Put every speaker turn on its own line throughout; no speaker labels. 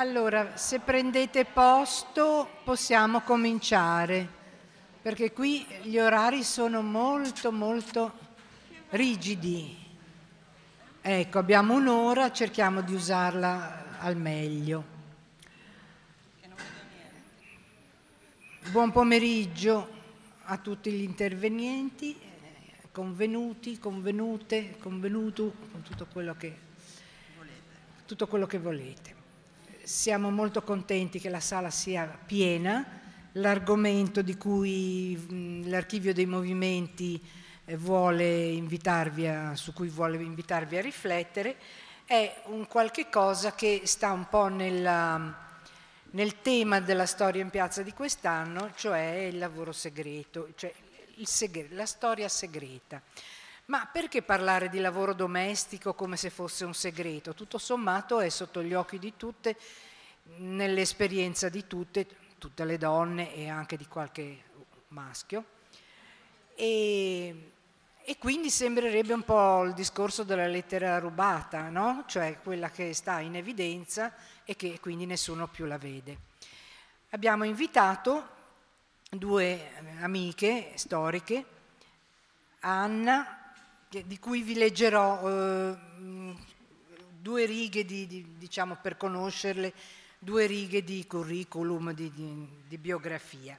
Allora, se prendete posto possiamo cominciare, perché qui gli orari sono molto molto rigidi. Ecco, abbiamo un'ora, cerchiamo di usarla al meglio. Buon pomeriggio a tutti gli intervenienti, convenuti, convenute, convenuto, con tutto quello che, tutto quello che volete. Siamo molto contenti che la sala sia piena, l'argomento di cui l'archivio dei movimenti eh, a, su cui vuole invitarvi a riflettere è un qualche cosa che sta un po' nella, nel tema della storia in piazza di quest'anno, cioè il lavoro segreto, cioè segreto, la storia segreta. Ma perché parlare di lavoro domestico come se fosse un segreto? Tutto sommato è sotto gli occhi di tutte, nell'esperienza di tutte, tutte le donne e anche di qualche maschio. E, e quindi sembrerebbe un po' il discorso della lettera rubata, no? cioè quella che sta in evidenza e che quindi nessuno più la vede. Abbiamo invitato due amiche storiche, Anna di cui vi leggerò eh, due righe di, di, diciamo, per conoscerle, due righe di curriculum, di, di, biografia.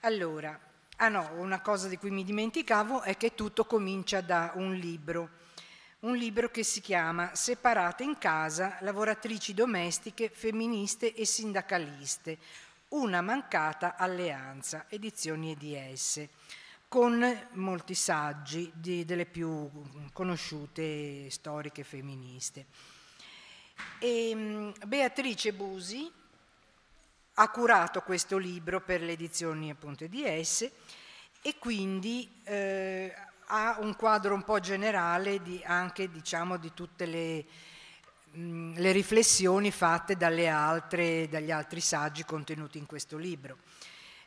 Allora, ah no, una cosa di cui mi dimenticavo è che tutto comincia da un libro, un libro che si chiama Separate in casa, lavoratrici domestiche, femministe e sindacaliste, una mancata alleanza, edizioni EDS con molti saggi di, delle più conosciute storiche femministe. E, mm, Beatrice Busi ha curato questo libro per le edizioni appunto di esse e quindi eh, ha un quadro un po' generale di, anche diciamo, di tutte le, mh, mm, le riflessioni fatte altre, dagli altri saggi contenuti in questo libro.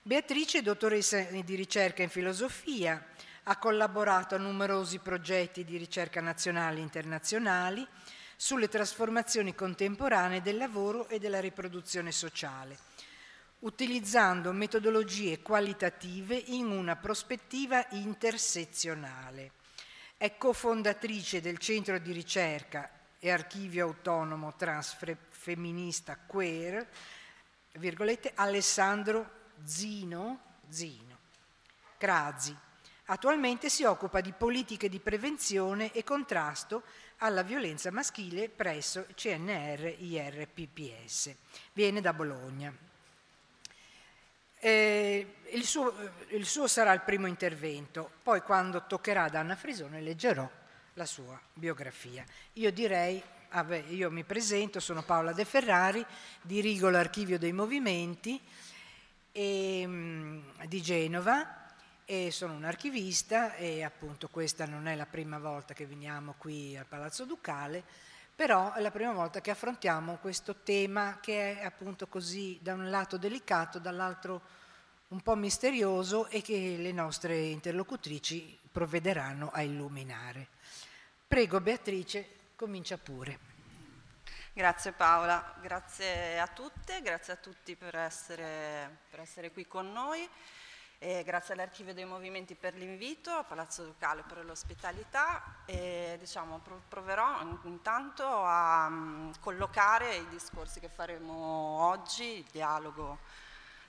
Beatrice è dottoressa di ricerca in filosofia, ha collaborato a numerosi progetti di ricerca nazionali e internazionali sulle trasformazioni contemporanee del lavoro e della riproduzione sociale, utilizzando metodologie qualitative in una prospettiva intersezionale. È cofondatrice del centro di ricerca e archivio autonomo transfemminista Queer, Alessandro Zino, Zino Grazi. Attualmente si occupa di politiche di prevenzione e contrasto alla violenza maschile presso CNR IRPPS. Viene da Bologna. Eh, il, suo, il, suo, sarà il primo intervento, poi quando toccherà ad Anna Frisone leggerò la sua biografia. Io direi, vabbè, io mi presento, sono Paola De Ferrari, dirigo l'archivio dei movimenti, e, mm, di Genova e sono un archivista e appunto questa non è la prima volta che veniamo qui al Palazzo Ducale, però è la prima volta che affrontiamo questo tema che è appunto così da un lato delicato, dall'altro un po' misterioso e che le nostre interlocutrici provvederanno a illuminare. Prego Beatrice, comincia pure.
Grazie Paola, grazie a tutte, grazie a tutti per essere, per essere qui con noi. E grazie all'Archivio dei Movimenti per l'invito, a Palazzo Ducale per l'ospitalità e diciamo, proverò intanto a um, collocare i discorsi che faremo oggi, il dialogo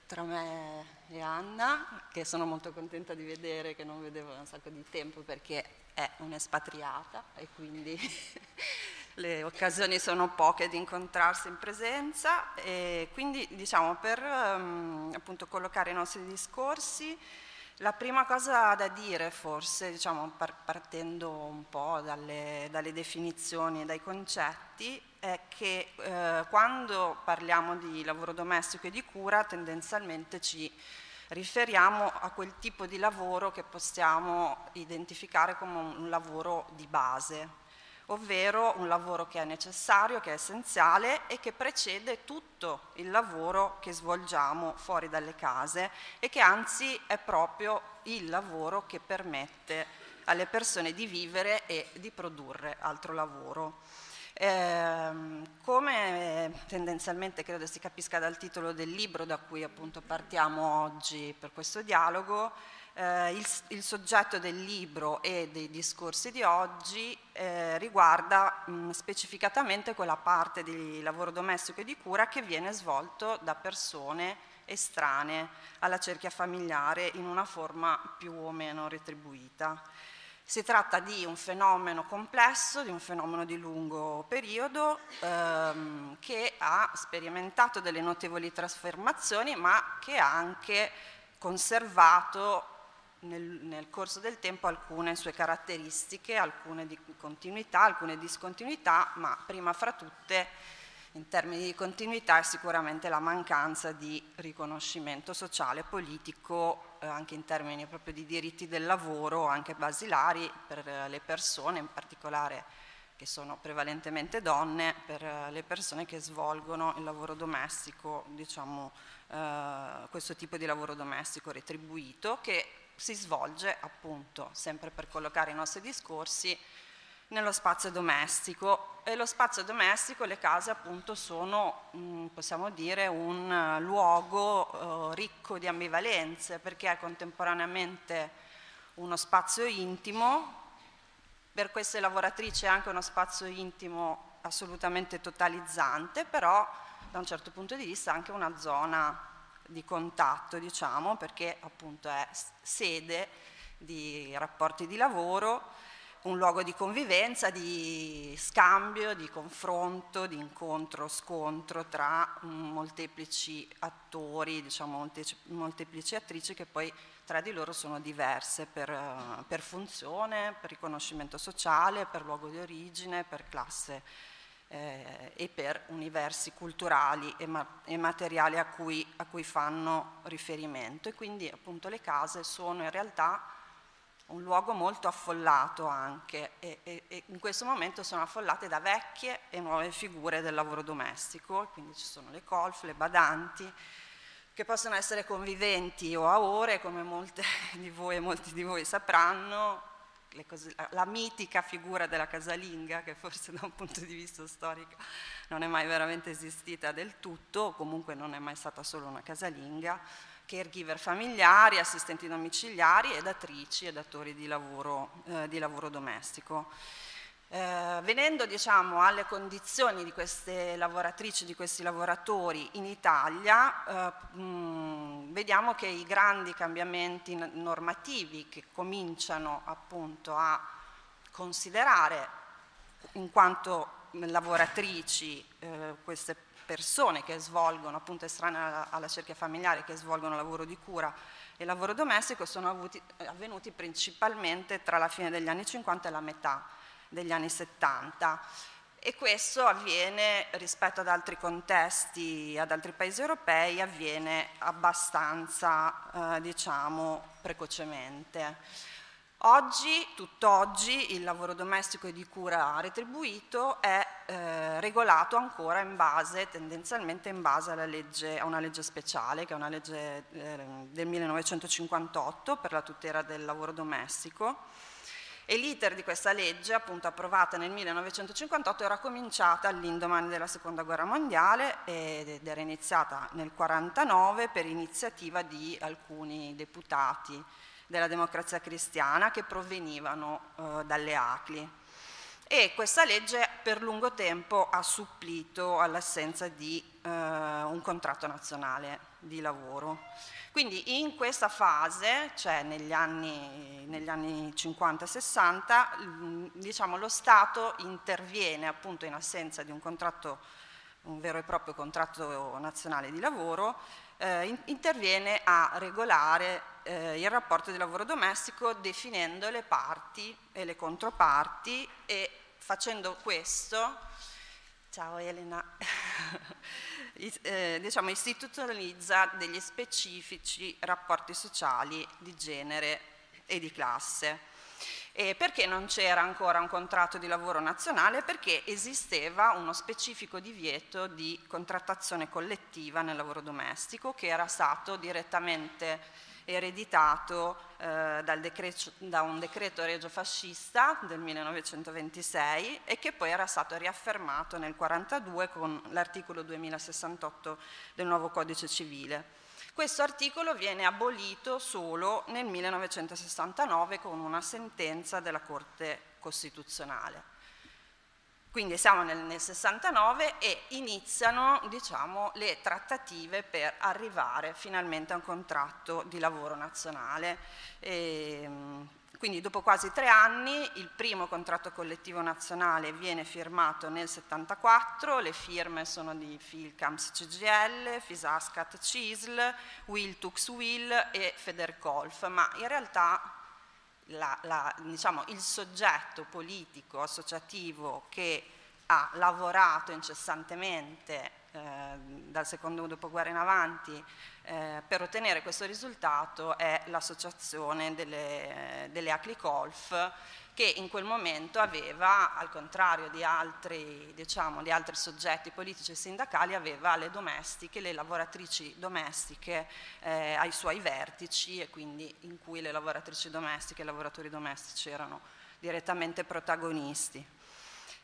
tra me e Anna, che sono molto contenta di vedere, che non vedevo da un sacco di tempo perché è un'espatriata e quindi le occasioni sono poche di incontrarsi in presenza e quindi diciamo per um, appunto collocare i nostri discorsi la prima cosa da dire forse diciamo partendo un po' dalle, dalle definizioni e dai concetti è che eh, quando parliamo di lavoro domestico e di cura tendenzialmente ci riferiamo a quel tipo di lavoro che possiamo identificare come un lavoro di base, ovvero un lavoro che è necessario, che è essenziale e che precede tutto il lavoro che svolgiamo fuori dalle case e che anzi è proprio il lavoro che permette alle persone di vivere e di produrre altro lavoro. Eh, come tendenzialmente credo si capisca dal titolo del libro da cui appunto partiamo oggi per questo dialogo, eh, il, il, soggetto del libro e dei discorsi di oggi eh, riguarda mh, specificatamente quella parte di lavoro domestico e di cura che viene svolto da persone estranee alla cerchia familiare in una forma più o meno retribuita. Si tratta di un fenomeno complesso, di un fenomeno di lungo periodo ehm, che ha sperimentato delle notevoli trasformazioni ma che ha anche conservato nel, nel, corso del tempo alcune sue caratteristiche, alcune di continuità, alcune discontinuità, ma prima fra tutte in termini di continuità è sicuramente la mancanza di riconoscimento sociale, politico, eh, anche in termini proprio di diritti del lavoro, anche basilari per le persone, in particolare che sono prevalentemente donne, per le persone che svolgono il lavoro domestico, diciamo eh, questo tipo di lavoro domestico retribuito, che si svolge appunto, sempre per collocare i nostri discorsi, nello spazio domestico. E lo spazio domestico, le case appunto sono, mm, possiamo dire, un eh, luogo eh, ricco di ambivalenze perché è contemporaneamente uno spazio intimo, per queste lavoratrici è anche uno spazio intimo assolutamente totalizzante, però da un certo punto di vista anche una zona di contatto, diciamo, perché appunto è sede di rapporti di lavoro un luogo di convivenza, di scambio, di confronto, di incontro, scontro tra molteplici attori, diciamo molteplici attrici che poi tra di loro sono diverse per, per funzione, per riconoscimento sociale, per luogo di origine, per classe eh, e per universi culturali e, ma e materiali a cui, a cui fanno riferimento. E quindi appunto le case sono in realtà un luogo molto affollato anche e, e, e, in questo momento sono affollate da vecchie e nuove figure del lavoro domestico, quindi ci sono le colf, le badanti, che possono essere conviventi o a ore, come molte di voi e molti di voi sapranno, cose, la mitica figura della casalinga, che forse da un punto di vista storico non è mai veramente esistita del tutto, o comunque non è mai stata solo una casalinga, caregiver familiari, assistenti domiciliari e datrici e datori di lavoro, eh, di lavoro domestico. Eh, venendo diciamo, alle condizioni di queste lavoratrici, di questi lavoratori in Italia, eh, mh, vediamo che i grandi cambiamenti normativi che cominciano appunto a considerare in quanto lavoratrici eh, queste persone che svolgono, appunto estranee alla, alla cerchia familiare, che svolgono lavoro di cura e lavoro domestico, sono avuti, avvenuti principalmente tra la fine degli anni 50 e la metà degli anni 70 e questo avviene rispetto ad altri contesti, ad altri paesi europei, avviene abbastanza, eh, diciamo, precocemente. Oggi, tutt'oggi, il lavoro domestico e di cura retribuito è eh, regolato ancora in base, tendenzialmente in base legge, a una legge speciale, che è una legge eh, del 1958 per la tutela del lavoro domestico. E l'iter di questa legge, appunto approvata nel 1958, era cominciata all'indomani della Seconda Guerra Mondiale ed era iniziata nel 1949 per iniziativa di alcuni deputati della democrazia cristiana che provenivano eh, dalle ACLI. E questa legge per lungo tempo ha supplito all'assenza di eh, un contratto nazionale di lavoro. Quindi in questa fase, cioè negli anni, negli anni 50-60, diciamo, lo Stato interviene appunto in assenza di un contratto, un vero e proprio contratto nazionale di lavoro, eh, interviene a regolare eh, il rapporto di lavoro domestico definendo le parti e le controparti e facendo questo, ciao Elena, eh, diciamo, istituzionalizza degli specifici rapporti sociali di genere e di classe. E perché non c'era ancora un contratto di lavoro nazionale? Perché esisteva uno specifico divieto di contrattazione collettiva nel lavoro domestico che era stato direttamente ereditato eh, decreto, da un decreto regio fascista del 1926 e che poi era stato riaffermato nel 1942 con l'articolo 2068 del nuovo codice civile. Questo articolo viene abolito solo nel 1969 con una sentenza della Corte Costituzionale. Quindi siamo nel, nel 69 e iniziano diciamo, le trattative per arrivare finalmente a un contratto di lavoro nazionale. E, ehm, quindi dopo quasi tre anni il primo contratto collettivo nazionale viene firmato nel 74, le firme sono di Filcams CGL, Fisascat CISL, Wiltux Will e Federcolf, ma in realtà la, la, diciamo, il soggetto politico associativo che ha lavorato incessantemente eh, dal secondo dopoguerra in avanti eh, per ottenere questo risultato è l'associazione delle, delle Acli Golf che in quel momento aveva, al contrario di altri, diciamo, di altri soggetti politici e sindacali, aveva le domestiche, le lavoratrici domestiche eh, ai suoi vertici e quindi in cui le lavoratrici domestiche e i lavoratori domestici erano direttamente protagonisti.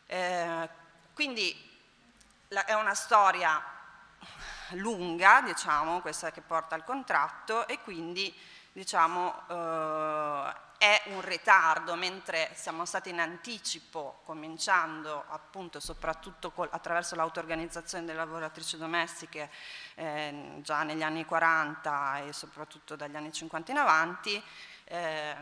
Eh, quindi la, è una storia lunga, diciamo, questa che porta al contratto e quindi diciamo, eh, è un ritardo, mentre siamo stati in anticipo, cominciando appunto soprattutto col, attraverso l'auto-organizzazione delle lavoratrici domestiche eh, già negli anni 40 e soprattutto dagli anni 50 in avanti, eh,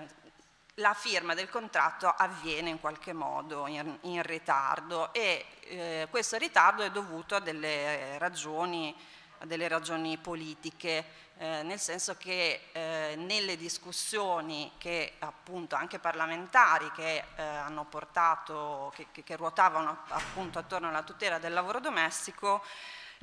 la firma del contratto avviene in qualche modo in, in ritardo e eh, questo ritardo è dovuto a delle ragioni, a delle ragioni politiche, eh, nel senso che eh, nelle discussioni che appunto anche parlamentari che eh, hanno portato, che, che, che ruotavano appunto attorno alla tutela del lavoro domestico,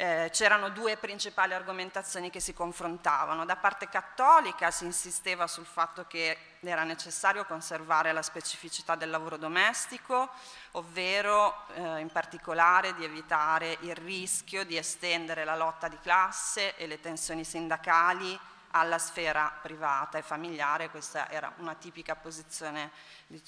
eh, c'erano due principali argomentazioni che si confrontavano. Da parte cattolica si insisteva sul fatto che era necessario conservare la specificità del lavoro domestico, ovvero eh, in particolare di evitare il rischio di estendere la lotta di classe e le tensioni sindacali alla sfera privata e familiare, questa era una tipica posizione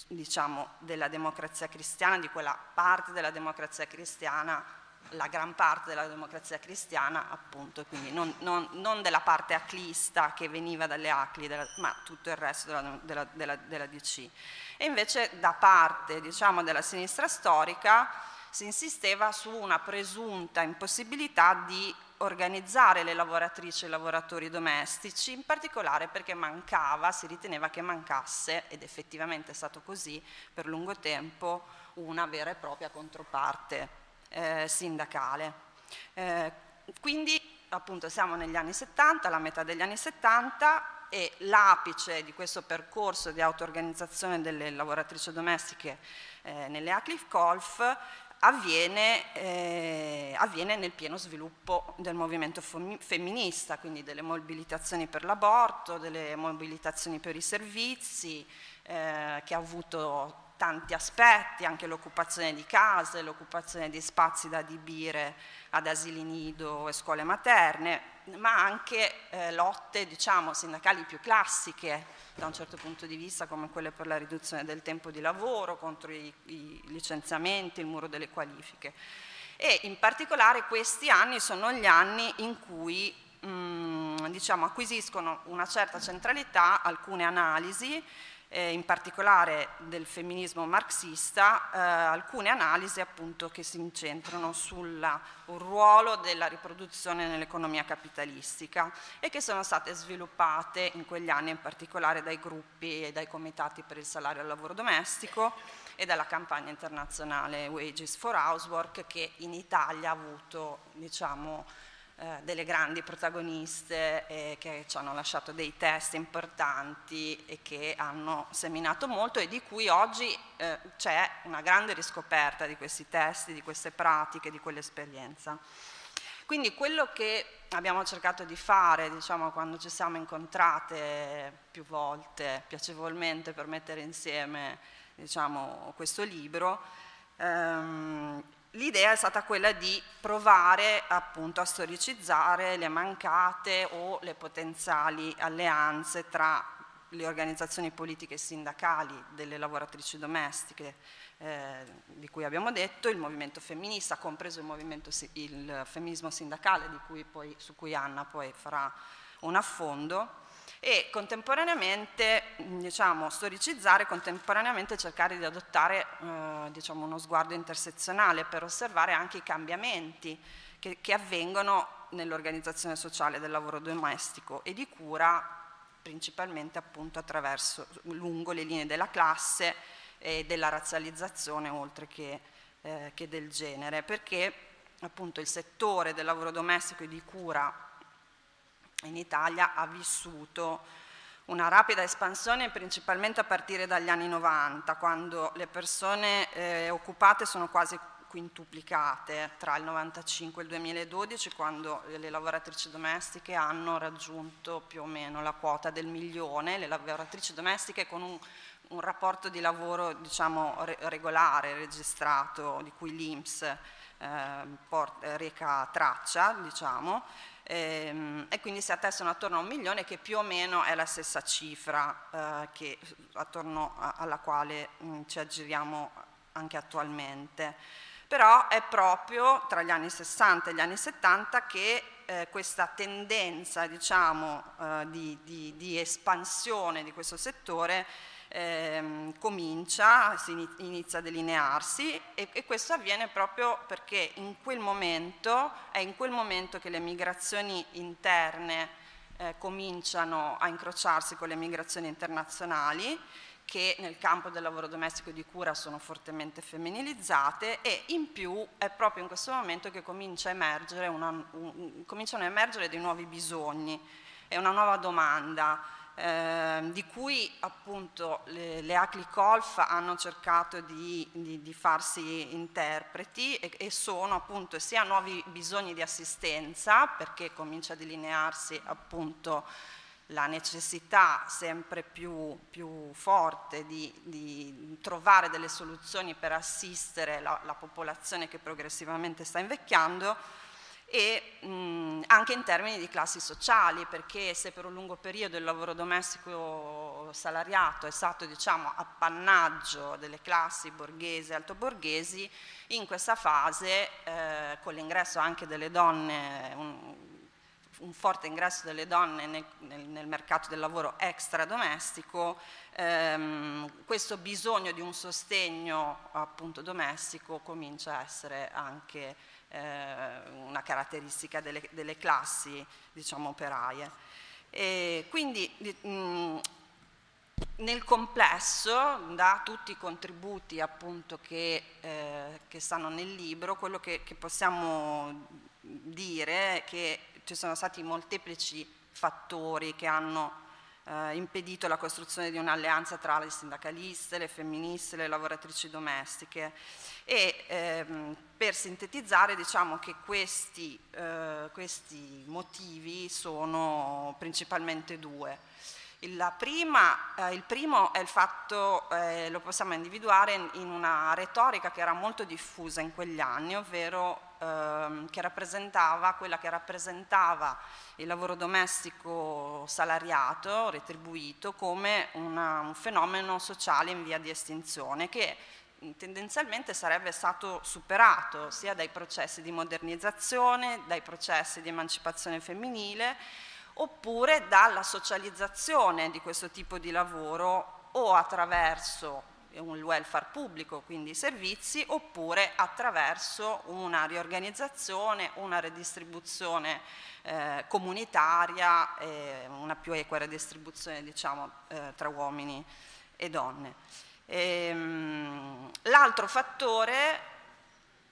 diciamo, della democrazia cristiana, di quella parte della democrazia cristiana la gran parte della democrazia cristiana, appunto, quindi non, non, non della parte aclista che veniva dalle ACLI, della, ma tutto il resto della, della, della, della DC. E invece da parte diciamo, della sinistra storica si insisteva su una presunta impossibilità di organizzare le lavoratrici e i lavoratori domestici, in particolare perché mancava, si riteneva che mancasse, ed effettivamente è stato così per lungo tempo, una vera e propria controparte eh, sindacale. Eh, quindi appunto siamo negli anni 70, la metà degli anni 70 e l'apice di questo percorso di auto-organizzazione delle lavoratrici domestiche eh, nelle Acliff Golf avviene, eh, avviene, nel pieno sviluppo del movimento femminista, quindi delle mobilitazioni per l'aborto, delle mobilitazioni per i servizi, eh, che ha avuto tanti aspetti, anche l'occupazione di case, l'occupazione di spazi da adibire ad asili nido e scuole materne, ma anche eh, lotte diciamo, sindacali più classiche da un certo punto di vista come quelle per la riduzione del tempo di lavoro, contro i, i licenziamenti, il muro delle qualifiche. E in particolare questi anni sono gli anni in cui mh, mm, diciamo, acquisiscono una certa centralità alcune analisi eh, in particolare del femminismo marxista, eh, alcune analisi appunto che si incentrano sul ruolo della riproduzione nell'economia capitalistica e che sono state sviluppate in quegli anni in particolare dai gruppi e dai comitati per il salario al lavoro domestico e dalla campagna internazionale Wages for Housework che in Italia ha avuto diciamo, eh, delle grandi protagoniste eh, che ci hanno lasciato dei test importanti e che hanno seminato molto e di cui oggi eh, c'è una grande riscoperta di questi testi, di queste pratiche, di quell'esperienza. Quindi quello che abbiamo cercato di fare, diciamo, quando ci siamo incontrate più volte, piacevolmente, per mettere insieme diciamo, questo libro, ehm, l'idea è stata quella di provare appunto a storicizzare le mancate o le potenziali alleanze tra le organizzazioni politiche e sindacali delle lavoratrici domestiche eh, di cui abbiamo detto, il movimento femminista, compreso il, il femminismo sindacale cui poi, su cui Anna poi farà un affondo. E contemporaneamente diciamo, storicizzare, contemporaneamente cercare di adottare eh, diciamo, uno sguardo intersezionale per osservare anche i cambiamenti che, che avvengono nell'organizzazione sociale del lavoro domestico e di cura principalmente appunto attraverso lungo le linee della classe e della razzializzazione oltre che, eh, che del genere, perché appunto il settore del lavoro domestico e di cura in Italia ha vissuto una rapida espansione principalmente a partire dagli anni 90, quando le persone eh, occupate sono quasi quintuplicate tra il 95 e il 2012 quando le lavoratrici domestiche hanno raggiunto più o meno la quota del milione, le lavoratrici domestiche con un, un rapporto di lavoro diciamo, regolare, registrato, di cui l'Inps eh, reca traccia, diciamo, ehm, e quindi si attestano attorno a un milione che più o meno è la stessa cifra eh, che, attorno a, alla quale mh, mm, ci aggiriamo anche attualmente. Però è proprio tra gli anni 60 e gli anni 70 che eh, questa tendenza diciamo, eh, di, di, di, espansione di questo settore eh, comincia, si inizia a delinearsi e, e, questo avviene proprio perché in quel momento, è in quel momento che le migrazioni interne eh, cominciano a incrociarsi con le migrazioni internazionali che nel campo del lavoro domestico e di cura sono fortemente femminilizzate e in più è proprio in questo momento che comincia emergere una, un, cominciano a emergere dei nuovi bisogni. E una nuova domanda eh, di cui appunto le, le ACLI Colf hanno cercato di, di, di farsi interpreti e, e, sono appunto sia nuovi bisogni di assistenza perché comincia a delinearsi appunto la necessità sempre più, più forte di, di, trovare delle soluzioni per assistere la, la, popolazione che progressivamente sta invecchiando e mh, anche in termini di classi sociali, perché se per un lungo periodo il lavoro domestico salariato è stato diciamo, appannaggio delle classi borghesi e altoborghesi, in questa fase, eh, con l'ingresso anche delle donne, un, un forte ingresso delle donne nel, nel, nel mercato del lavoro extradomestico, ehm, questo bisogno di un sostegno appunto domestico comincia a essere anche eh, una caratteristica delle, delle classi diciamo, operaie. E quindi mh, nel complesso, da tutti i contributi appunto che, eh, che stanno nel libro, quello che, che possiamo dire è che ci sono stati molteplici fattori che hanno eh, impedito la costruzione di un'alleanza tra le sindacaliste, le femministe, le lavoratrici domestiche e ehm, per sintetizzare diciamo che questi, eh, questi motivi sono principalmente due. Prima, eh, il primo è il fatto, eh, lo possiamo individuare in, in, una retorica che era molto diffusa in quegli anni, ovvero ehm, che rappresentava, quella che rappresentava il lavoro domestico salariato, retribuito, come una, un fenomeno sociale in via di estinzione che tendenzialmente sarebbe stato superato sia dai processi di modernizzazione, dai processi di emancipazione femminile, oppure dalla socializzazione di questo tipo di lavoro o attraverso un welfare pubblico, quindi i servizi, oppure attraverso una riorganizzazione, una redistribuzione eh, comunitaria, e una più equa redistribuzione diciamo, eh, tra uomini e donne. Ehm, l'altro fattore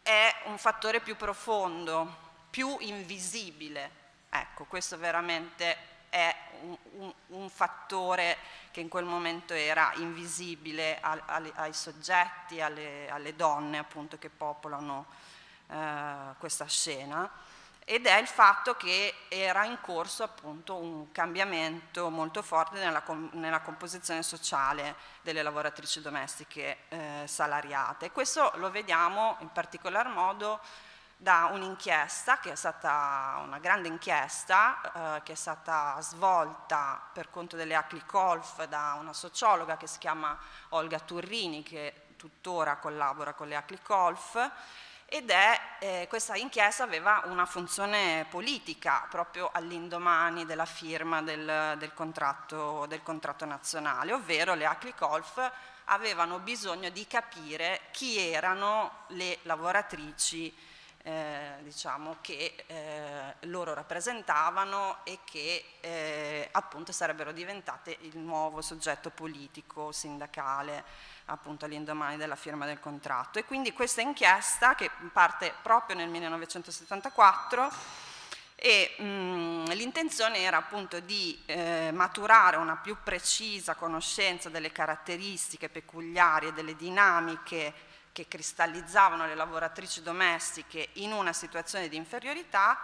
è un fattore più profondo, più invisibile, Ecco, questo veramente è un, un, fattore che in quel momento era invisibile a, a, ai soggetti, alle, alle, donne appunto che popolano eh, questa scena ed è il fatto che era in corso appunto un cambiamento molto forte nella, nella composizione sociale delle lavoratrici domestiche eh, salariate. Questo lo vediamo in particolar modo da un'inchiesta che è stata una grande inchiesta eh, che è stata svolta per conto delle Acli Colf da una sociologa che si chiama Olga Turrini che tuttora collabora con le Acli Colf ed è, eh, questa inchiesta aveva una funzione politica proprio all'indomani della firma del, del, contratto, del, contratto, nazionale, ovvero le Acli Colf avevano bisogno di capire chi erano le lavoratrici eh, diciamo, che eh, loro rappresentavano e che eh, appunto sarebbero diventate il nuovo soggetto politico sindacale appunto all'indomani della firma del contratto. E quindi questa inchiesta che parte proprio nel 1974 e l'intenzione era appunto di eh, maturare una più precisa conoscenza delle caratteristiche peculiari e delle dinamiche che cristallizzavano le lavoratrici domestiche in una situazione di inferiorità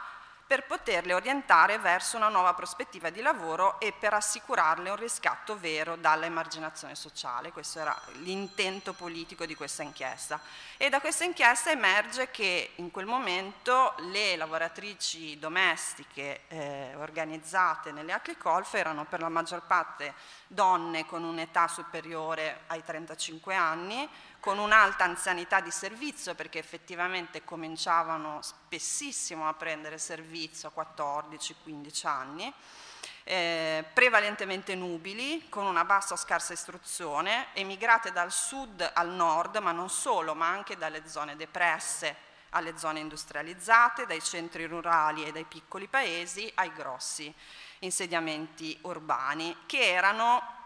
per poterle orientare verso una nuova prospettiva di lavoro e per assicurarle un riscatto vero dall'emarginazione sociale. Questo era l'intento politico di questa inchiesta. E da questa inchiesta emerge che in quel momento le lavoratrici domestiche eh, organizzate nelle Aclicolf erano per la maggior parte donne con un'età superiore ai 35 anni, con un'alta anzianità di servizio perché effettivamente cominciavano spessissimo a prendere servizio a 14-15 anni, eh, prevalentemente nubili, con una bassa o scarsa istruzione, emigrate dal sud al nord, ma non solo, ma anche dalle zone depresse alle zone industrializzate, dai centri rurali e dai piccoli paesi ai grossi insediamenti urbani, che erano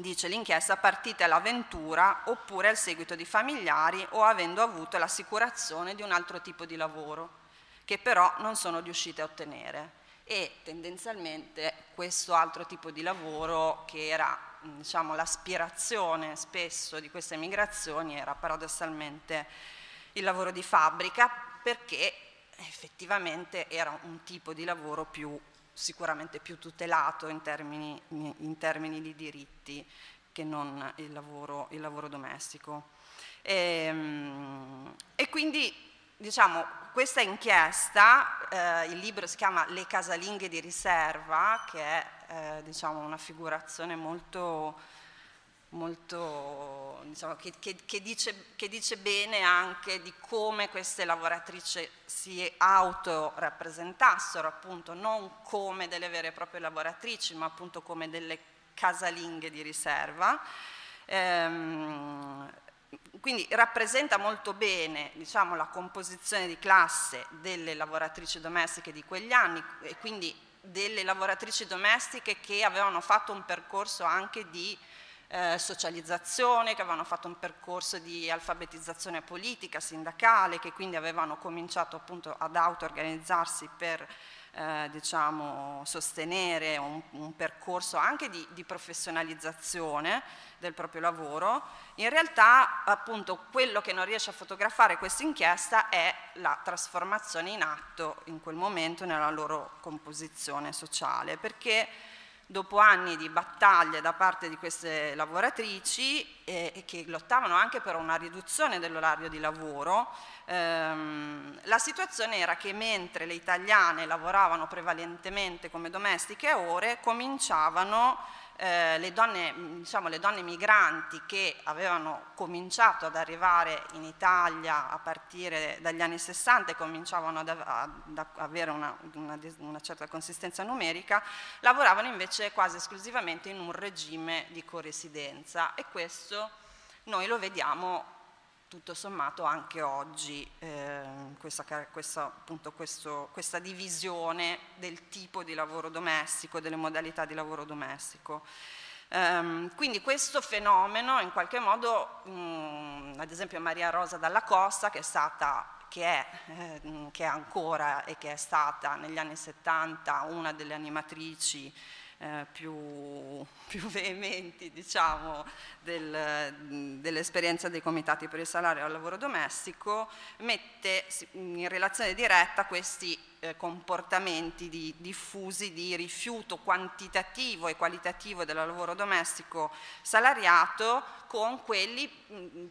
dice l'inchiesta, partite all'avventura oppure al seguito di familiari o avendo avuto l'assicurazione di un altro tipo di lavoro, che però non sono riuscite a ottenere. E tendenzialmente questo altro tipo di lavoro, che era diciamo, l'aspirazione spesso di queste migrazioni, era paradossalmente il lavoro di fabbrica, perché effettivamente era un tipo di lavoro più sicuramente più tutelato in termini, in termini di diritti che non il lavoro, il lavoro domestico. E, ehm, e, quindi diciamo, questa inchiesta, eh, il libro si chiama Le casalinghe di riserva, che è eh, diciamo, una figurazione molto molto, diciamo, che, che, che, dice, che, dice, bene anche di come queste lavoratrici si autorappresentassero, appunto, non come delle vere e proprie lavoratrici, ma appunto come delle casalinghe di riserva. Ehm, quindi rappresenta molto bene diciamo, la composizione di classe delle lavoratrici domestiche di quegli anni e quindi delle lavoratrici domestiche che avevano fatto un percorso anche di eh, socializzazione, che avevano fatto un percorso di alfabetizzazione politica, sindacale, che quindi avevano cominciato appunto ad auto-organizzarsi per eh, diciamo, sostenere un, un, percorso anche di, di, professionalizzazione del proprio lavoro, in realtà appunto quello che non riesce a fotografare questa inchiesta è la trasformazione in atto in quel momento nella loro composizione sociale, perché dopo anni di battaglie da parte di queste lavoratrici eh, che lottavano anche per una riduzione dell'orario di lavoro, ehm, la situazione era che mentre le italiane lavoravano prevalentemente come domestiche a ore, cominciavano eh, le, donne, diciamo, le, donne, migranti che avevano cominciato ad arrivare in Italia a partire dagli anni 60 e cominciavano ad, ad avere una, una, una, certa consistenza numerica, lavoravano invece quasi esclusivamente in un regime di coresidenza e questo noi lo vediamo tutto sommato anche oggi eh, questa, questa, appunto, questo, questa, divisione del tipo di lavoro domestico, delle modalità di lavoro domestico. Um, quindi questo fenomeno in qualche modo, um, ad esempio Maria Rosa Dalla Costa, che è stata che è, eh, che è ancora e che è stata negli anni 70 una delle animatrici eh, più, più, veementi diciamo, del, dell'esperienza dei comitati per il salario al lavoro domestico, mette in relazione diretta questi eh, comportamenti di, diffusi di rifiuto quantitativo e qualitativo del lavoro domestico salariato con quelli mh,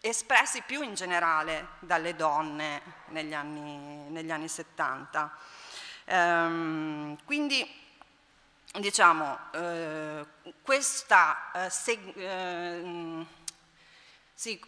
espressi più in generale dalle donne negli anni, negli anni 70. Ehm, quindi diciamo, eh, questa, eh, seg- eh, sì,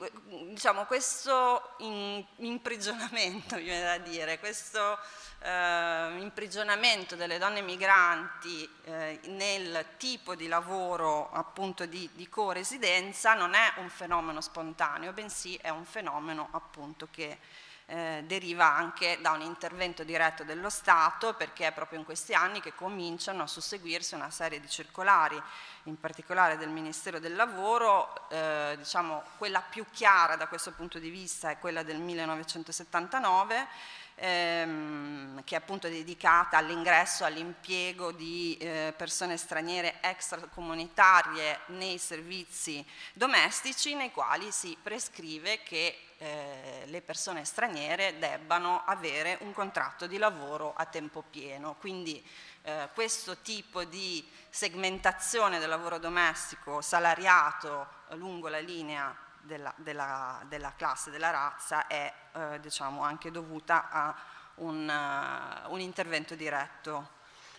diciamo, questo in, imprigionamento, viene da dire, questo eh, imprigionamento delle donne migranti eh, nel tipo di lavoro appunto di, di co-residenza non è un fenomeno spontaneo, bensì è un fenomeno appunto che eh, deriva anche da un intervento diretto dello Stato perché è proprio in questi anni che cominciano a susseguirsi una serie di circolari, in particolare del Ministero del Lavoro, eh, diciamo quella più chiara da questo punto di vista è quella del 1979 ehm, che è appunto dedicata all'ingresso, all'impiego di eh, persone straniere extracomunitarie nei servizi domestici nei quali si prescrive che eh, le persone straniere debbano avere un contratto di lavoro a tempo pieno. Quindi eh, questo tipo di segmentazione del lavoro domestico salariato lungo la linea della, della, della classe, della razza, è eh, diciamo, anche dovuta a un, uh, un intervento diretto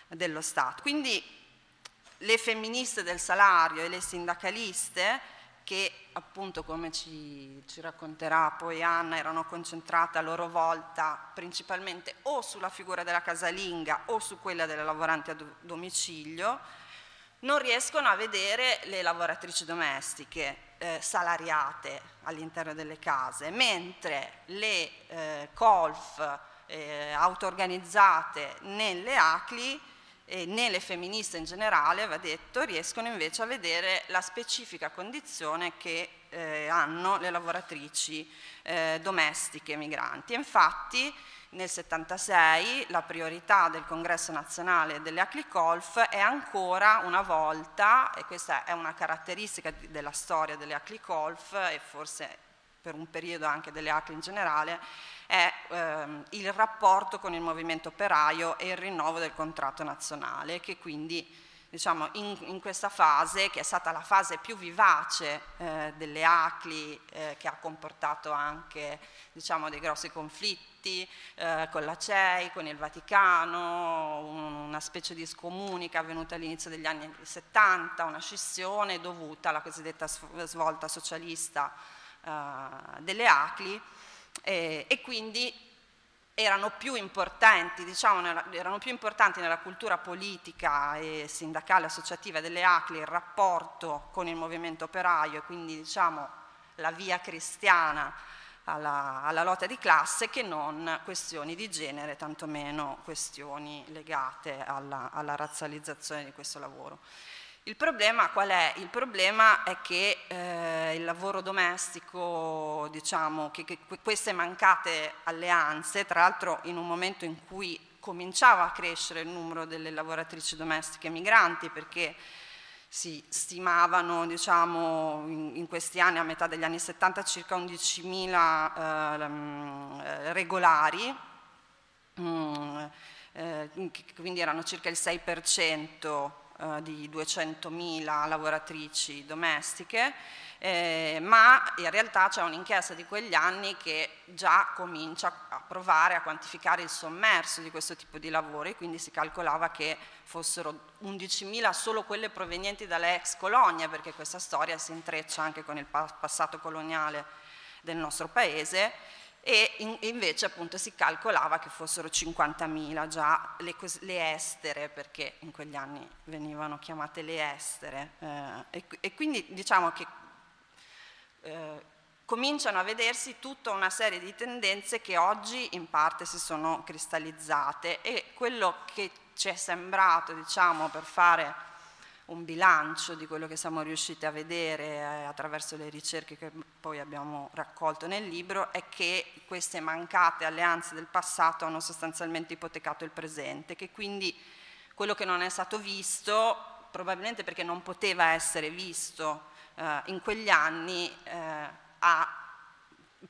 dello Stato. Quindi le femministe del salario e le sindacaliste che appunto come ci, ci, racconterà poi Anna erano concentrate a loro volta principalmente o sulla figura della casalinga o su quella delle lavoranti a domicilio, non riescono a vedere le lavoratrici domestiche eh, salariate all'interno delle case, mentre le eh, colf eh, auto-organizzate nelle ACLI e nelle femministe in generale, va detto, riescono invece a vedere la specifica condizione che eh, hanno le lavoratrici eh, domestiche migranti. Infatti nel 76 la priorità del congresso nazionale delle Aclicolf è ancora una volta, e questa è una caratteristica della storia delle Aclicolf e forse per un periodo anche delle ACLI in generale, è ehm, il rapporto con il movimento operaio e il rinnovo del contratto nazionale, che quindi diciamo, in, in, questa fase, che è stata la fase più vivace eh, delle ACLI, eh, che ha comportato anche diciamo, dei grossi conflitti eh, con la CEI, con il Vaticano, una specie di scomunica avvenuta all'inizio degli anni 70, una scissione dovuta alla cosiddetta svolta socialista eh, delle ACLI. E quindi erano più, importanti, diciamo, erano più importanti nella cultura politica e sindacale associativa delle ACLI il rapporto con il movimento operaio e quindi diciamo, la via cristiana alla, alla, lotta di classe che non questioni di genere, tantomeno questioni legate alla, alla razzializzazione di questo lavoro. Il problema qual è? Il problema è che eh, il lavoro domestico, diciamo, che, che queste mancate alleanze, tra l'altro in un momento in cui cominciava a crescere il numero delle lavoratrici domestiche migranti, perché si stimavano diciamo, in, questi anni, a metà degli anni 70, circa 11.000 eh, regolari, mm, eh, quindi erano circa il 6% eh, di 200.000 lavoratrici domestiche, eh, ma in realtà c'è un'inchiesta di quegli anni che già comincia a provare a quantificare il sommerso di questo tipo di lavori, quindi si calcolava che fossero 11.000 solo quelle provenienti dalle ex colonie, perché questa storia si intreccia anche con il passato coloniale del nostro paese, e in, invece appunto si calcolava che fossero 50.000 già le, le, estere, perché in quegli anni venivano chiamate le estere, eh, e, e, quindi diciamo che eh, cominciano a vedersi tutta una serie di tendenze che oggi in parte si sono cristallizzate e quello che ci è sembrato, diciamo, per fare un bilancio di quello che siamo riusciti a vedere eh, attraverso le ricerche che poi abbiamo raccolto nel libro è che queste mancate alleanze del passato hanno sostanzialmente ipotecato il presente, che quindi quello che non è stato visto, probabilmente perché non poteva essere visto eh, in quegli anni, eh, ha,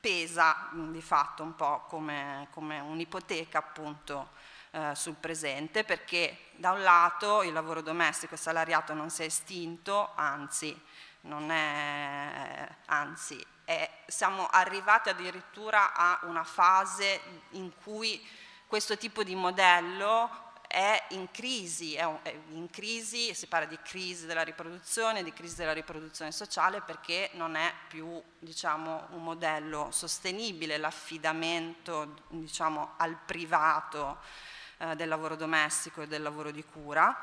pesa di fatto un po' come, come un'ipoteca appunto eh, sul presente perché da un lato il lavoro domestico e salariato non si è estinto, anzi, è, anzi è, siamo arrivati addirittura a una fase in cui questo tipo di modello è in crisi, è in crisi, si parla di crisi della riproduzione, di crisi della riproduzione sociale perché non è più diciamo, un modello sostenibile l'affidamento diciamo, al privato eh, del lavoro domestico e del lavoro di cura.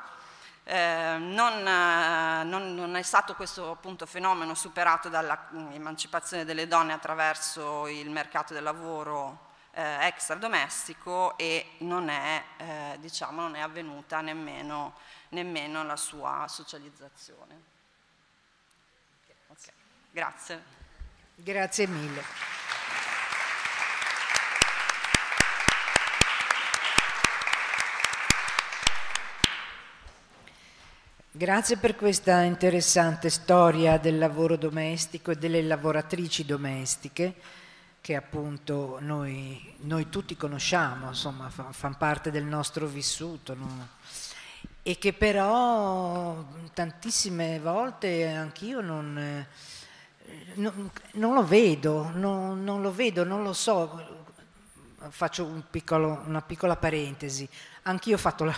Eh, non, eh, non, non, è stato questo appunto, fenomeno superato dall'emancipazione delle donne attraverso il mercato del lavoro eh, extradomestico e non è, eh, diciamo, non è avvenuta nemmeno, nemmeno, la sua socializzazione. Okay. Grazie.
Grazie mille. Grazie per questa interessante storia del lavoro domestico e delle lavoratrici domestiche che appunto noi, noi tutti conosciamo, insomma, fanno fa parte del nostro vissuto no? e che però tantissime volte anch'io non, eh, non, non lo vedo, non, non, lo vedo, non lo so. Faccio un piccolo, una piccola parentesi, anch'io ho fatto la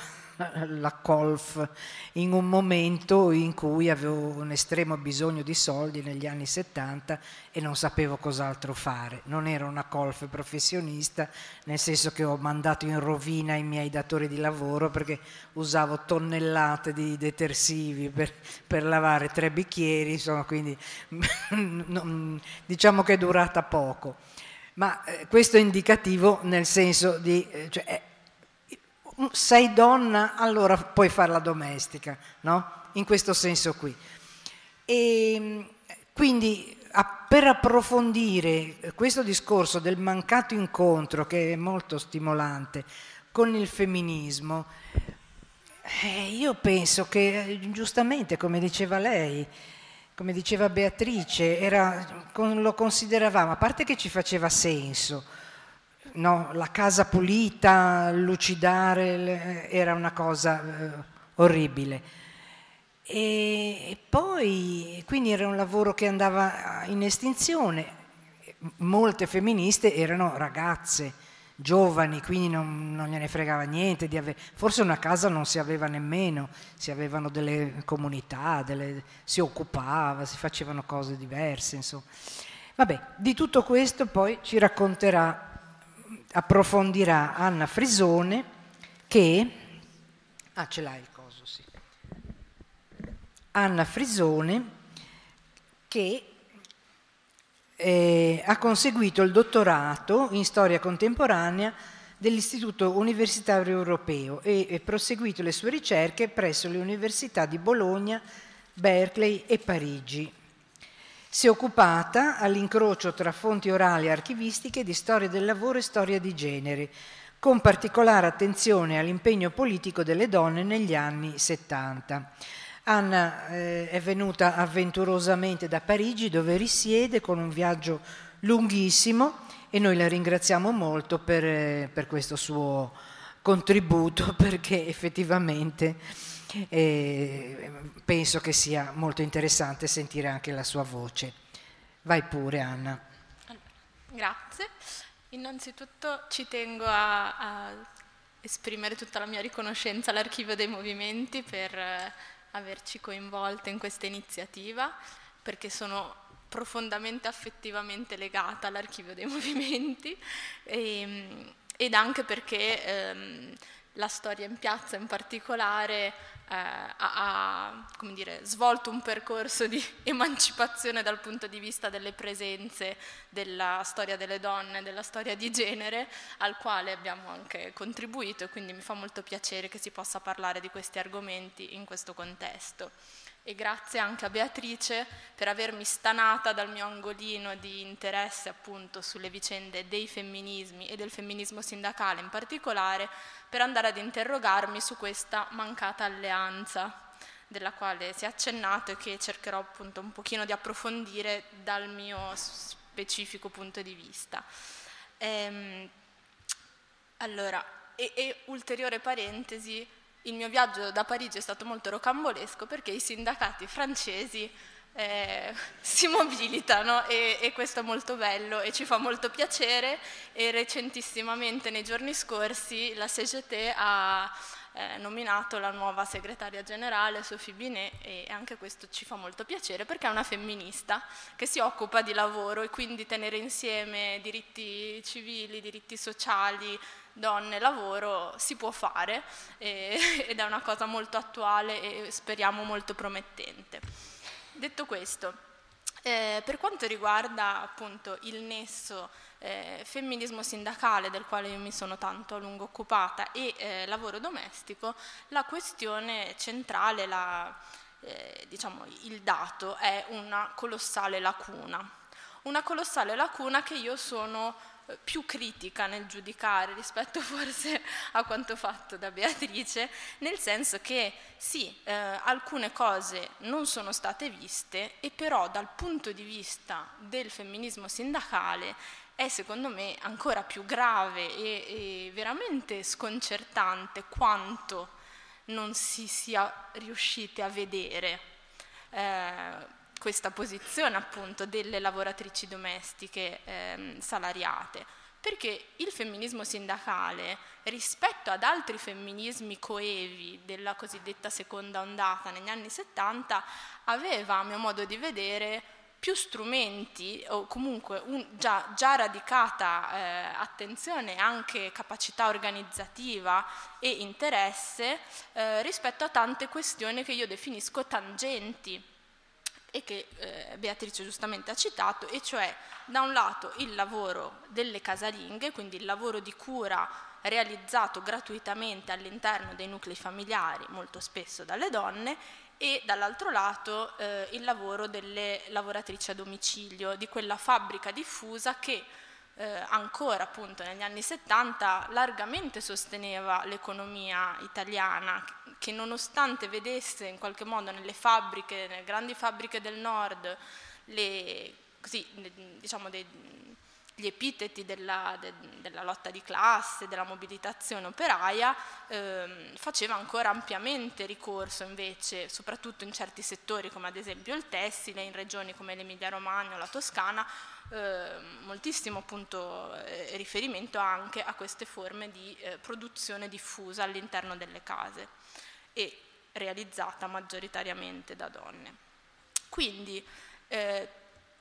la golf in un momento in cui avevo un estremo bisogno di soldi negli anni 70 e non sapevo cos'altro fare. Non ero una golf professionista, nel senso che ho mandato in rovina i miei datori di lavoro perché usavo tonnellate di detersivi per, per lavare tre bicchieri, insomma, quindi diciamo che è durata poco. Ma eh, questo è indicativo nel senso di... Eh, cioè, sei donna, allora puoi fare la domestica, no? In questo senso qui. E quindi per approfondire questo discorso del mancato incontro, che è molto stimolante, con il femminismo, eh, io penso che giustamente, come diceva lei, come diceva Beatrice, era, lo consideravamo, a parte che ci faceva senso, no, la casa pulita, lucidare, era una cosa eh, orribile. E, poi, quindi era un lavoro che andava in estinzione. Molte femministe erano ragazze, giovani, quindi non, non gliene fregava niente. Forse una casa non si aveva nemmeno, si avevano delle comunità, delle, si occupava, si facevano cose diverse, insomma. Vabbè, di tutto questo poi ci racconterà approfondirà Anna Frisone che... Ah, ce l'hai il coso, sì. Anna Frisone che eh, ha conseguito il dottorato in storia contemporanea dell'Istituto Universitario Europeo e, e proseguito le sue ricerche presso le università di Bologna, Berkeley e Parigi. Si è occupata all'incrocio tra fonti orali e archivistiche di storia del lavoro e storia di genere, con particolare attenzione all'impegno politico delle donne negli anni 70. Anna eh, è venuta avventurosamente da Parigi dove risiede con un viaggio lunghissimo e noi la ringraziamo molto per, eh, per questo suo contributo perché effettivamente e penso che sia molto interessante sentire anche la sua voce. Vai pure Anna.
Grazie. Innanzitutto ci tengo a, a esprimere tutta la mia riconoscenza all'Archivio dei Movimenti per eh, averci coinvolte in questa iniziativa, perché sono profondamente affettivamente legata all'Archivio dei Movimenti e, ed anche perché ehm, la storia in piazza in particolare eh, ha, ha dire, svolto un percorso di emancipazione dal punto di vista delle presenze della storia delle donne, della storia di genere, al quale abbiamo anche contribuito e quindi mi fa molto piacere che si possa parlare di questi argomenti in questo contesto. E grazie anche a Beatrice per avermi stanata dal mio angolino di interesse appunto sulle vicende dei femminismi e del femminismo sindacale in particolare per andare ad interrogarmi su questa mancata alleanza della quale si è accennato e che cercherò appunto un pochino di approfondire dal mio specifico punto di vista. Ehm, allora, e, e ulteriore parentesi, il mio viaggio da Parigi è stato molto rocambolesco perché i sindacati francesi eh, si mobilitano e, e, questo è molto bello e ci fa molto piacere e recentissimamente nei giorni scorsi la CGT ha eh, nominato la nuova segretaria generale Sophie Binet e anche questo ci fa molto piacere perché è una femminista che si occupa di lavoro e quindi tenere insieme diritti civili, diritti sociali, donne, lavoro si può fare eh, ed è una cosa molto attuale e speriamo molto promettente. Detto questo, eh, per quanto riguarda appunto il nesso eh, femminismo sindacale del quale io mi sono tanto a lungo occupata e eh, lavoro domestico, la questione centrale, la, eh, diciamo, il dato è una colossale lacuna. Una colossale lacuna che io sono più critica nel giudicare rispetto forse a quanto fatto da Beatrice, nel senso che sì, eh, alcune cose non sono state viste e però dal punto di vista del femminismo sindacale è secondo me ancora più grave e, e veramente sconcertante quanto non si sia riusciti a vedere. Eh, questa posizione appunto delle lavoratrici domestiche ehm, salariate, perché il femminismo sindacale rispetto ad altri femminismi coevi della cosiddetta seconda ondata negli anni 70 aveva, a mio modo di vedere, più strumenti o comunque un, già, già, radicata eh, attenzione anche capacità organizzativa e interesse eh, rispetto a tante questioni che io definisco tangenti e che eh, Beatrice giustamente ha citato, e cioè da un lato il lavoro delle casalinghe, quindi il lavoro di cura realizzato gratuitamente all'interno dei nuclei familiari, molto spesso dalle donne, e dall'altro lato eh, il lavoro delle lavoratrici a domicilio, di quella fabbrica diffusa che eh, ancora appunto negli anni 70 largamente sosteneva l'economia italiana, che nonostante vedesse in qualche modo nelle fabbriche, nelle grandi fabbriche del nord, le, così, diciamo dei, gli epiteti della, de, della, lotta di classe, della mobilitazione operaia, ehm, faceva ancora ampiamente ricorso invece, soprattutto in certi settori come ad esempio il tessile, in regioni come l'Emilia Romagna o la Toscana, eh, moltissimo appunto, eh, riferimento anche a queste forme di eh, produzione diffusa all'interno delle case e realizzata maggioritariamente da donne. Quindi, eh,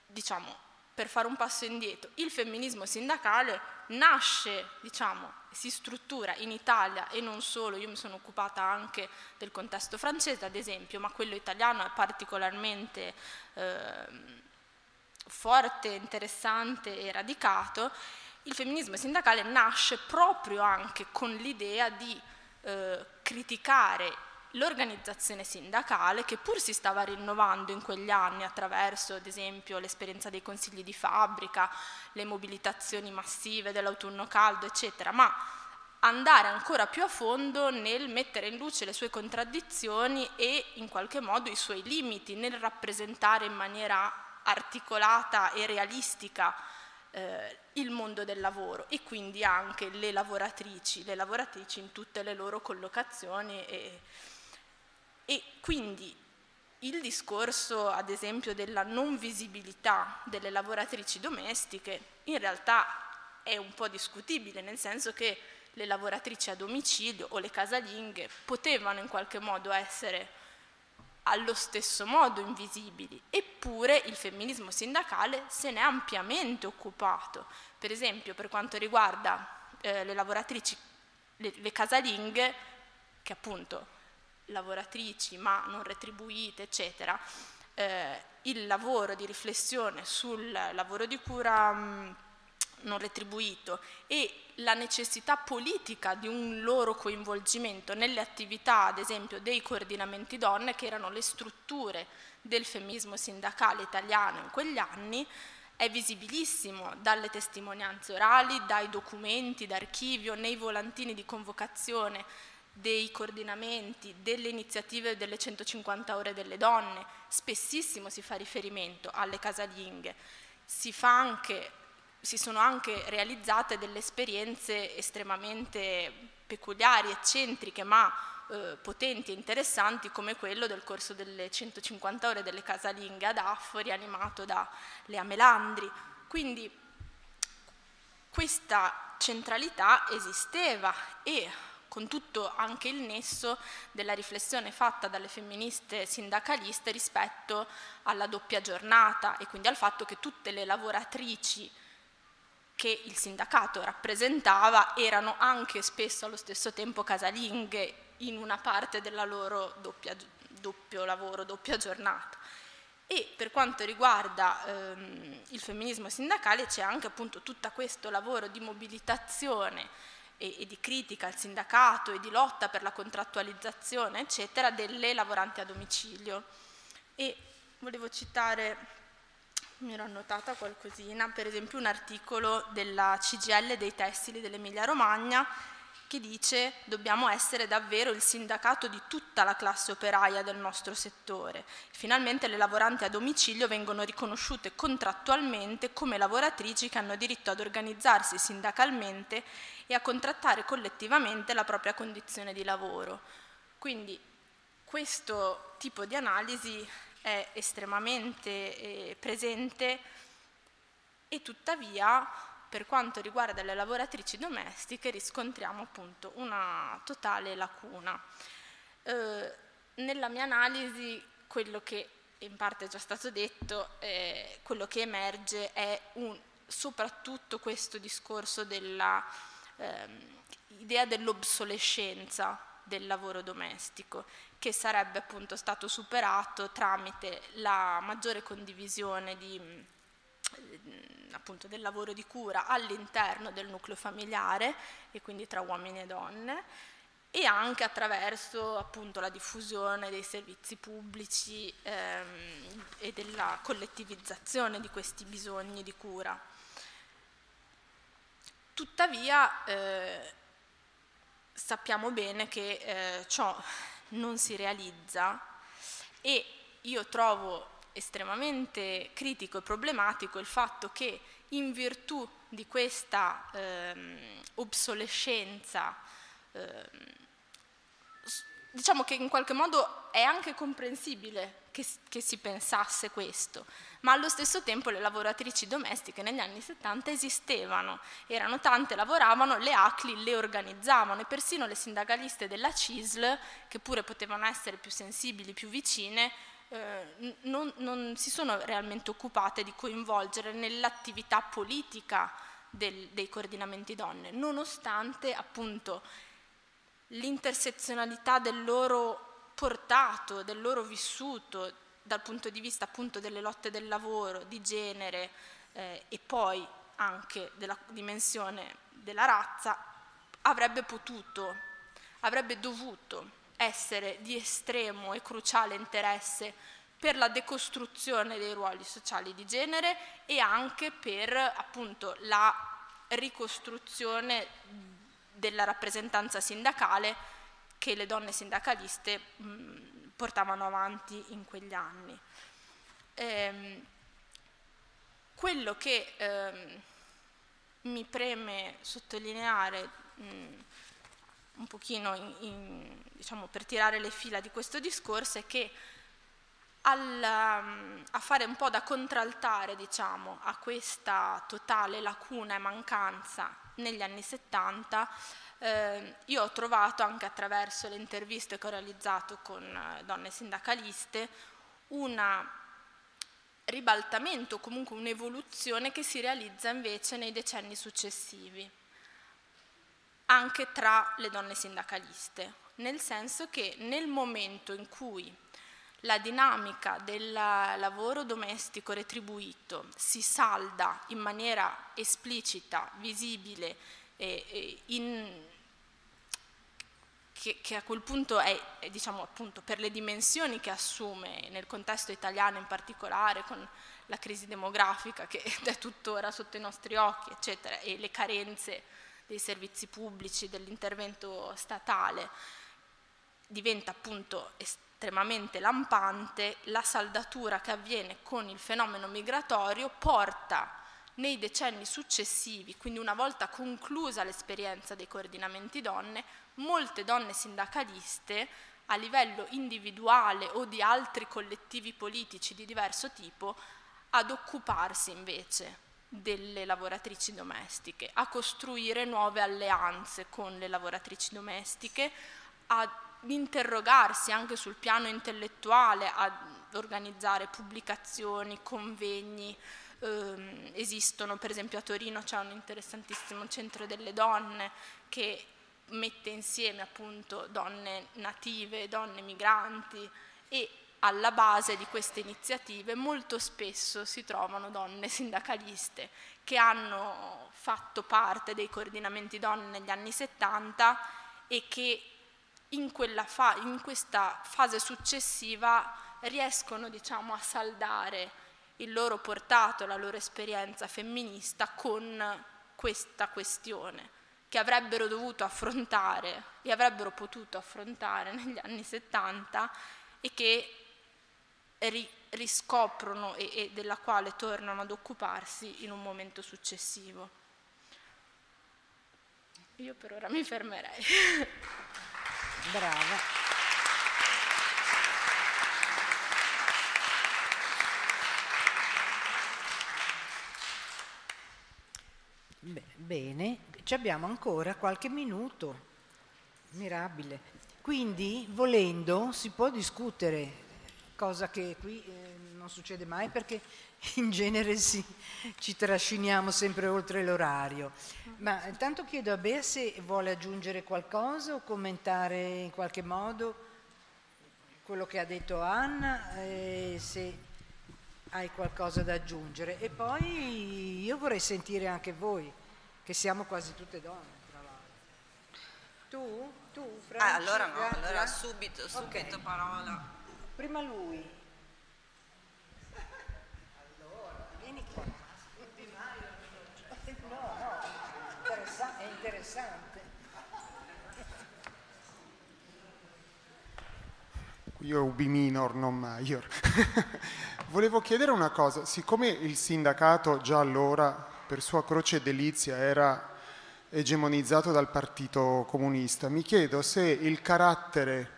diciamo, per fare un passo indietro, il femminismo sindacale nasce, diciamo, si struttura in Italia e non solo, io mi sono occupata anche del contesto francese ad esempio, ma quello italiano è particolarmente eh, forte, interessante e radicato, il femminismo sindacale nasce proprio anche con l'idea di eh, criticare l'organizzazione sindacale che pur si stava rinnovando in quegli anni attraverso ad esempio l'esperienza dei consigli di fabbrica, le mobilitazioni massive dell'autunno caldo eccetera, ma andare ancora più a fondo nel mettere in luce le sue contraddizioni e in qualche modo i suoi limiti nel rappresentare in maniera articolata e realistica eh, il mondo del lavoro e quindi anche le lavoratrici, le lavoratrici in tutte le loro collocazioni e, e quindi il discorso ad esempio della non visibilità delle lavoratrici domestiche in realtà è un po' discutibile, nel senso che le lavoratrici a domicilio o le casalinghe potevano in qualche modo essere allo stesso modo invisibili, eppure il femminismo sindacale se ne è ampiamente occupato. Per esempio, per quanto riguarda eh, le lavoratrici le, le casalinghe, che appunto lavoratrici ma non retribuite, eccetera, eh, il lavoro di riflessione sul lavoro di cura mh, non retribuito e la necessità politica di un loro coinvolgimento nelle attività, ad esempio, dei coordinamenti donne, che erano le strutture del femminismo sindacale italiano in quegli anni, è visibilissimo dalle testimonianze orali, dai documenti d'archivio, nei volantini di convocazione dei coordinamenti, delle iniziative delle 150 ore delle donne, spessissimo si fa riferimento alle casalinghe, si, anche, si sono anche realizzate delle esperienze estremamente peculiari, eccentriche, ma eh, potenti e interessanti come quello del corso delle 150 ore delle casalinghe ad Affori animato da Lea Melandri. Quindi questa centralità esisteva e con tutto anche il nesso della riflessione fatta dalle femministe sindacaliste rispetto alla doppia giornata e quindi al fatto che tutte le lavoratrici che il sindacato rappresentava erano anche spesso allo stesso tempo casalinghe in una parte della loro doppia, doppio lavoro, doppia giornata. E per quanto riguarda ehm, il femminismo sindacale c'è anche appunto tutto questo lavoro di mobilitazione e, e, di critica al sindacato e di lotta per la contrattualizzazione, eccetera, delle lavoranti a domicilio. E volevo citare, mi ero annotata qualcosina, per esempio un articolo della CGL dei tessili dell'Emilia Romagna che dice dobbiamo essere davvero il sindacato di tutta la classe operaia del nostro settore. Finalmente le lavoranti a domicilio vengono riconosciute contrattualmente come lavoratrici che hanno diritto ad organizzarsi sindacalmente e a contrattare collettivamente la propria condizione di lavoro. Quindi questo tipo di analisi è estremamente eh, presente e tuttavia per quanto riguarda le lavoratrici domestiche riscontriamo appunto una totale lacuna. Eh, nella mia analisi quello che in parte è già stato detto, eh, quello che emerge è un, soprattutto questo discorso dell'idea ehm, dell'obsolescenza del lavoro domestico, che sarebbe appunto stato superato tramite la maggiore condivisione di appunto del lavoro di cura all'interno del nucleo familiare e quindi tra uomini e donne e anche attraverso appunto la diffusione dei servizi pubblici ehm, e della collettivizzazione di questi bisogni di cura. Tuttavia eh, sappiamo bene che eh, ciò non si realizza e io trovo estremamente critico e problematico il fatto che in virtù di questa ehm, obsolescenza, ehm, diciamo che in qualche modo è anche comprensibile che, che, si pensasse questo, ma allo stesso tempo le lavoratrici domestiche negli anni 70 esistevano, erano tante, lavoravano, le ACLI le organizzavano e persino le sindacaliste della CISL, che pure potevano essere più sensibili, più vicine, eh, non, non, si sono realmente occupate di coinvolgere nell'attività politica del, dei coordinamenti donne, nonostante appunto l'intersezionalità del loro portato, del loro vissuto dal punto di vista appunto delle lotte del lavoro, di genere eh, e poi anche della dimensione della razza, avrebbe potuto, avrebbe dovuto essere di estremo e cruciale interesse per la decostruzione dei ruoli sociali di genere e anche per appunto la ricostruzione della rappresentanza sindacale che le donne sindacaliste mh, portavano avanti in quegli anni. Ehm, quello che ehm, mi preme sottolineare mh, un pochino in, in, diciamo, per tirare le fila di questo discorso è che al, um, a fare un po' da contraltare diciamo, a questa totale lacuna e mancanza negli anni 70 eh, io ho trovato anche attraverso le interviste che ho realizzato con eh, donne sindacaliste un ribaltamento, comunque un'evoluzione che si realizza invece nei decenni successivi anche tra le donne sindacaliste, nel senso che nel momento in cui la dinamica del lavoro domestico retribuito si salda in maniera esplicita, visibile, e, in, che, che, a quel punto è, è, diciamo appunto, per le dimensioni che assume nel contesto italiano in particolare, con la crisi demografica che è tuttora sotto i nostri occhi, eccetera, e le carenze dei servizi pubblici, dell'intervento statale, diventa appunto estremamente lampante, la saldatura che avviene con il fenomeno migratorio porta nei decenni successivi, quindi una volta conclusa l'esperienza dei coordinamenti donne, molte donne sindacaliste a livello individuale o di altri collettivi politici di diverso tipo ad occuparsi invece delle lavoratrici domestiche, a costruire nuove alleanze con le lavoratrici domestiche, ad interrogarsi anche sul piano intellettuale, ad organizzare pubblicazioni, convegni. Eh, esistono, per esempio a Torino c'è un interessantissimo centro delle donne che mette insieme appunto donne native, donne migranti e alla base di queste iniziative molto spesso si trovano donne sindacaliste che hanno fatto parte dei coordinamenti donne negli anni 70 e che in, in questa fase successiva riescono diciamo, a saldare il loro portato, la loro esperienza femminista con questa questione che avrebbero dovuto affrontare e avrebbero potuto affrontare negli anni 70 e che ri- riscoprono e-, e della quale tornano ad occuparsi in un momento successivo. Io per ora mi fermerei.
Brava. Bene, ci abbiamo ancora qualche minuto, mirabile. Quindi, volendo, si può discutere, cosa che qui eh, non succede mai perché in genere si, ci trasciniamo sempre oltre l'orario. Ma intanto chiedo a Bea se vuole aggiungere qualcosa o commentare in qualche modo quello che ha detto Anna, eh, se hai qualcosa da aggiungere. E poi io vorrei sentire anche voi, che siamo quasi tutte donne, tra l'altro. Tu? Tu?
Ah, allora no, allora subito, subito okay. parola.
Prima lui. interessante.
Io ubi minor, non major. Volevo chiedere una cosa, siccome il sindacato già allora, per sua croce delizia, era egemonizzato dal Partito Comunista, mi chiedo se il carattere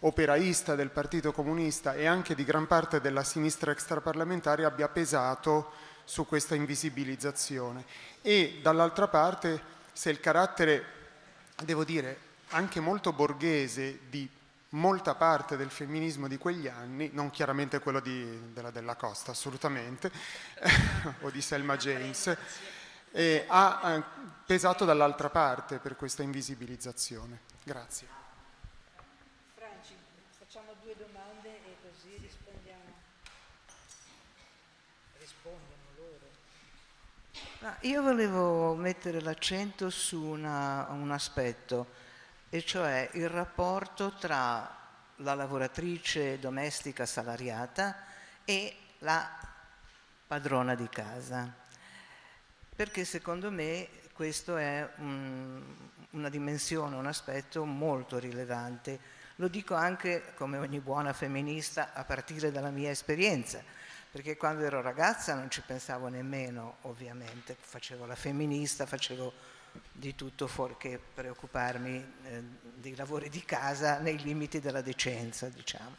operaista del Partito Comunista e anche di gran parte della sinistra extraparlamentare abbia pesato su questa invisibilizzazione e dall'altra parte se il carattere, devo dire, anche molto borghese di molta parte del femminismo di quegli anni, non chiaramente quello di, della Della Costa, assolutamente, o di Selma James, eh, ha pesato dall'altra parte per questa invisibilizzazione. Grazie.
Franci, facciamo due domande e così rispondiamo. Rispondono.
Io volevo mettere l'accento su una, un aspetto, e cioè il rapporto tra la lavoratrice domestica salariata e la padrona di casa, perché secondo me questo è un, una dimensione, un aspetto molto rilevante. Lo dico anche come ogni buona femminista a partire dalla mia esperienza perché quando ero ragazza non ci pensavo nemmeno, ovviamente, facevo la femminista, facevo di tutto fuorché preoccuparmi eh, dei lavori di casa nei limiti della decenza, diciamo.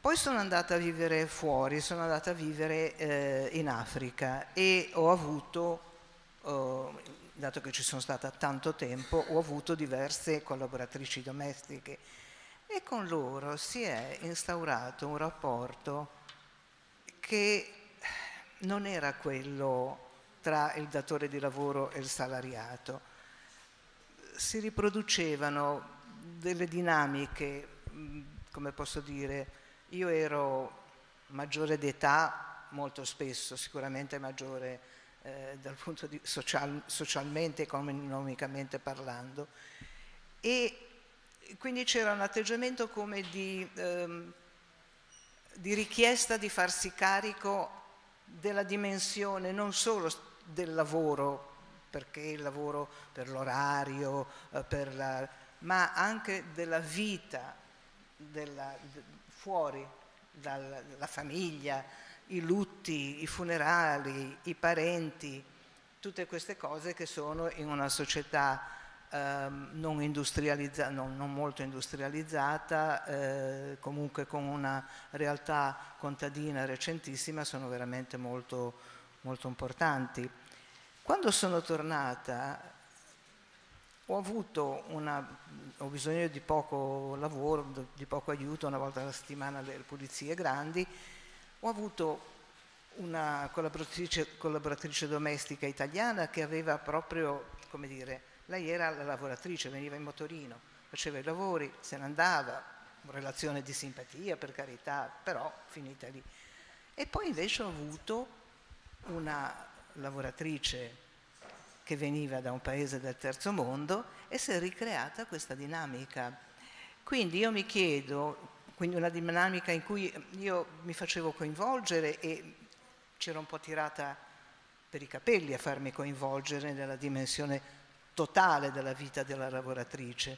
Poi sono andata a vivere fuori, sono andata a vivere eh, in Africa e ho avuto, oh, dato che ci sono stata tanto tempo, ho avuto diverse collaboratrici domestiche e con loro si è instaurato un rapporto che non era quello tra il datore di lavoro e il salariato, si riproducevano delle dinamiche, come posso dire, io ero maggiore d'età molto spesso, sicuramente maggiore eh, dal punto di social, socialmente, economicamente parlando, e quindi c'era un atteggiamento come di, ehm, di richiesta di farsi carico della dimensione non solo del lavoro, perché il lavoro per l'orario, eh, per la, ma anche della vita della, de, fuori dalla famiglia, i lutti, i funerali, i parenti, tutte queste cose che sono in una società ehm, non, industrializza- non, non, molto industrializzata, eh, comunque con una realtà contadina recentissima, sono veramente molto, molto importanti. Quando sono tornata ho avuto una, ho bisogno di poco lavoro, di poco aiuto, una volta alla settimana alle pulizie grandi, ho avuto una collaboratrice, collaboratrice domestica italiana che aveva proprio, come dire, lei era la lavoratrice, veniva in motorino, faceva i lavori, se ne andava, relazione di simpatia per carità, però finita lì. E poi invece ho avuto una lavoratrice che veniva da un paese del terzo mondo e si è ricreata questa dinamica. Quindi io mi chiedo, quindi una dinamica in cui io mi facevo coinvolgere e c'era un po' tirata per i capelli a farmi coinvolgere nella dimensione totale della vita della lavoratrice.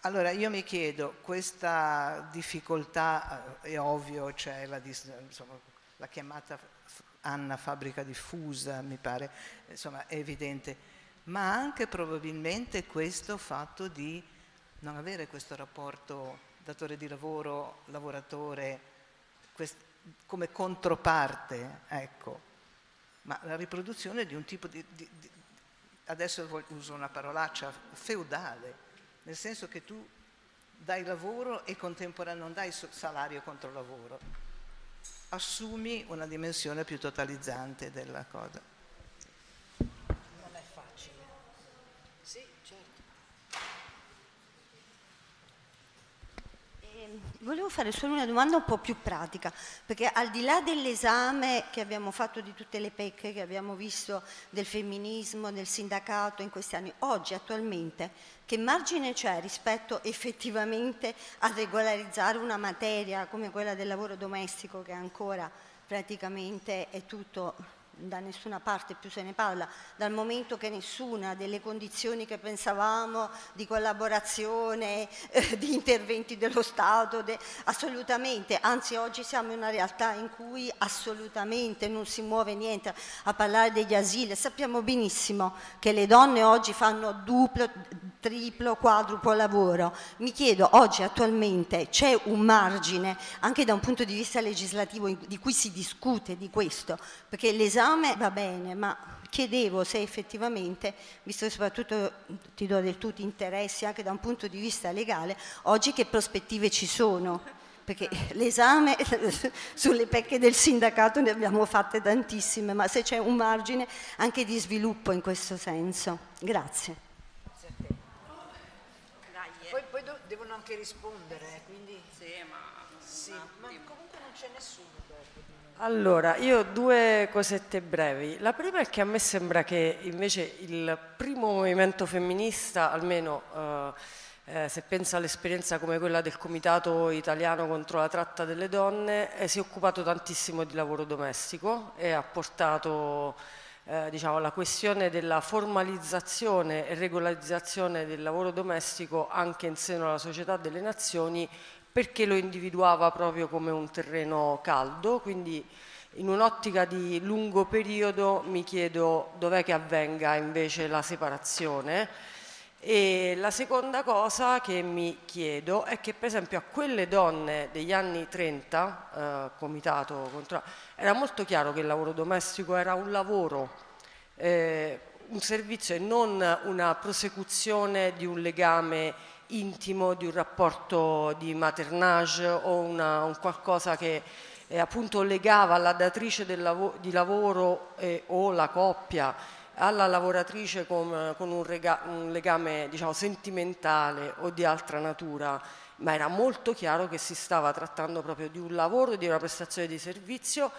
Allora io mi chiedo, questa difficoltà, eh, è ovvio, c'è la, insomma, la chiamata Anna fabbrica diffusa, mi pare, insomma è evidente, ma anche probabilmente questo fatto di non avere questo rapporto datore di lavoro, lavoratore, quest, come controparte, ecco, ma la riproduzione di un tipo di, di adesso uso una parolaccia, feudale, nel senso che tu dai lavoro e contemporaneamente non dai salario contro lavoro, assumi una dimensione più totalizzante della cosa.
Volevo fare solo una domanda un po' più pratica, perché al di là dell'esame che abbiamo fatto di tutte le pecche che abbiamo visto del femminismo, del sindacato in questi anni, oggi attualmente che margine c'è rispetto effettivamente a regolarizzare una materia come quella del lavoro domestico che ancora praticamente è tutto da nessuna parte più se ne parla, dal momento che nessuna delle condizioni che pensavamo di collaborazione, eh, di interventi dello Stato, de, assolutamente, anzi oggi siamo in una realtà in cui assolutamente non si muove niente a parlare degli asili, sappiamo benissimo che le donne oggi fanno duplo, triplo, quadruplo lavoro. Mi chiedo, oggi attualmente c'è un margine anche da un punto di vista legislativo di cui si discute di questo, perché l'esame va bene, ma chiedevo se effettivamente, visto che soprattutto ti do del tutto interessi anche da un punto di vista legale, oggi che prospettive ci sono? Perché l'esame sulle pecche del sindacato ne abbiamo fatte tantissime, ma se c'è un margine anche di sviluppo in questo senso. Grazie.
Poi, poi devono anche rispondere, quindi...
Sì, ma...
Sì, ma comunque non c'è nessuno.
Allora, io ho due cosette brevi. La prima è che a me sembra che invece il primo movimento femminista, almeno eh, eh, se pensa all'esperienza come quella del Comitato Italiano contro la tratta delle donne, eh, si è occupato tantissimo di lavoro domestico e ha portato eh, diciamo, la questione della formalizzazione e regolarizzazione del lavoro domestico anche in seno alla società delle nazioni perché lo individuava proprio come un terreno caldo, quindi in un'ottica di lungo periodo mi chiedo dov'è che avvenga invece la separazione. E la seconda cosa che mi chiedo è che per esempio a quelle donne degli anni 30, eh, comitato contro, era molto chiaro che il lavoro domestico era un lavoro, eh, un servizio e non una prosecuzione di un legame intimo di un rapporto di maternage o una, un qualcosa che eh, appunto legava la datrice lav di lavoro o la coppia alla lavoratrice con, con un, rega, un, legame diciamo, sentimentale o di altra natura, ma era molto chiaro che si stava trattando proprio di un lavoro, di una prestazione di servizio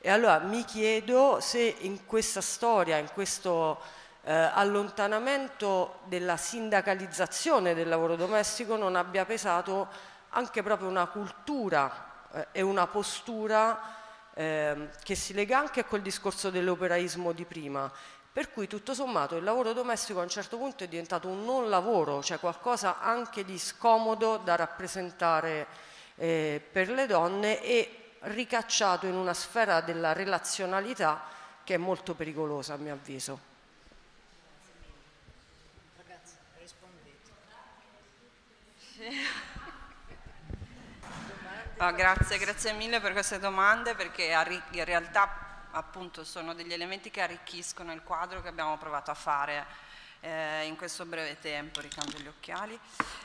e allora mi chiedo se in questa storia, in questo eh, allontanamento della sindacalizzazione del lavoro domestico non abbia pesato anche proprio una cultura eh, e una postura eh, che si lega anche a quel discorso dell'operaismo di prima. Per cui tutto sommato il lavoro domestico a un certo punto è diventato un non lavoro, cioè qualcosa anche di scomodo da rappresentare eh, per le donne e ricacciato in una sfera della relazionalità che è molto pericolosa a mio avviso.
Oh, grazie, grazie mille per queste domande perché in realtà appunto sono degli elementi che arricchiscono il quadro che abbiamo provato a fare eh, in questo breve tempo, ricambio gli occhiali.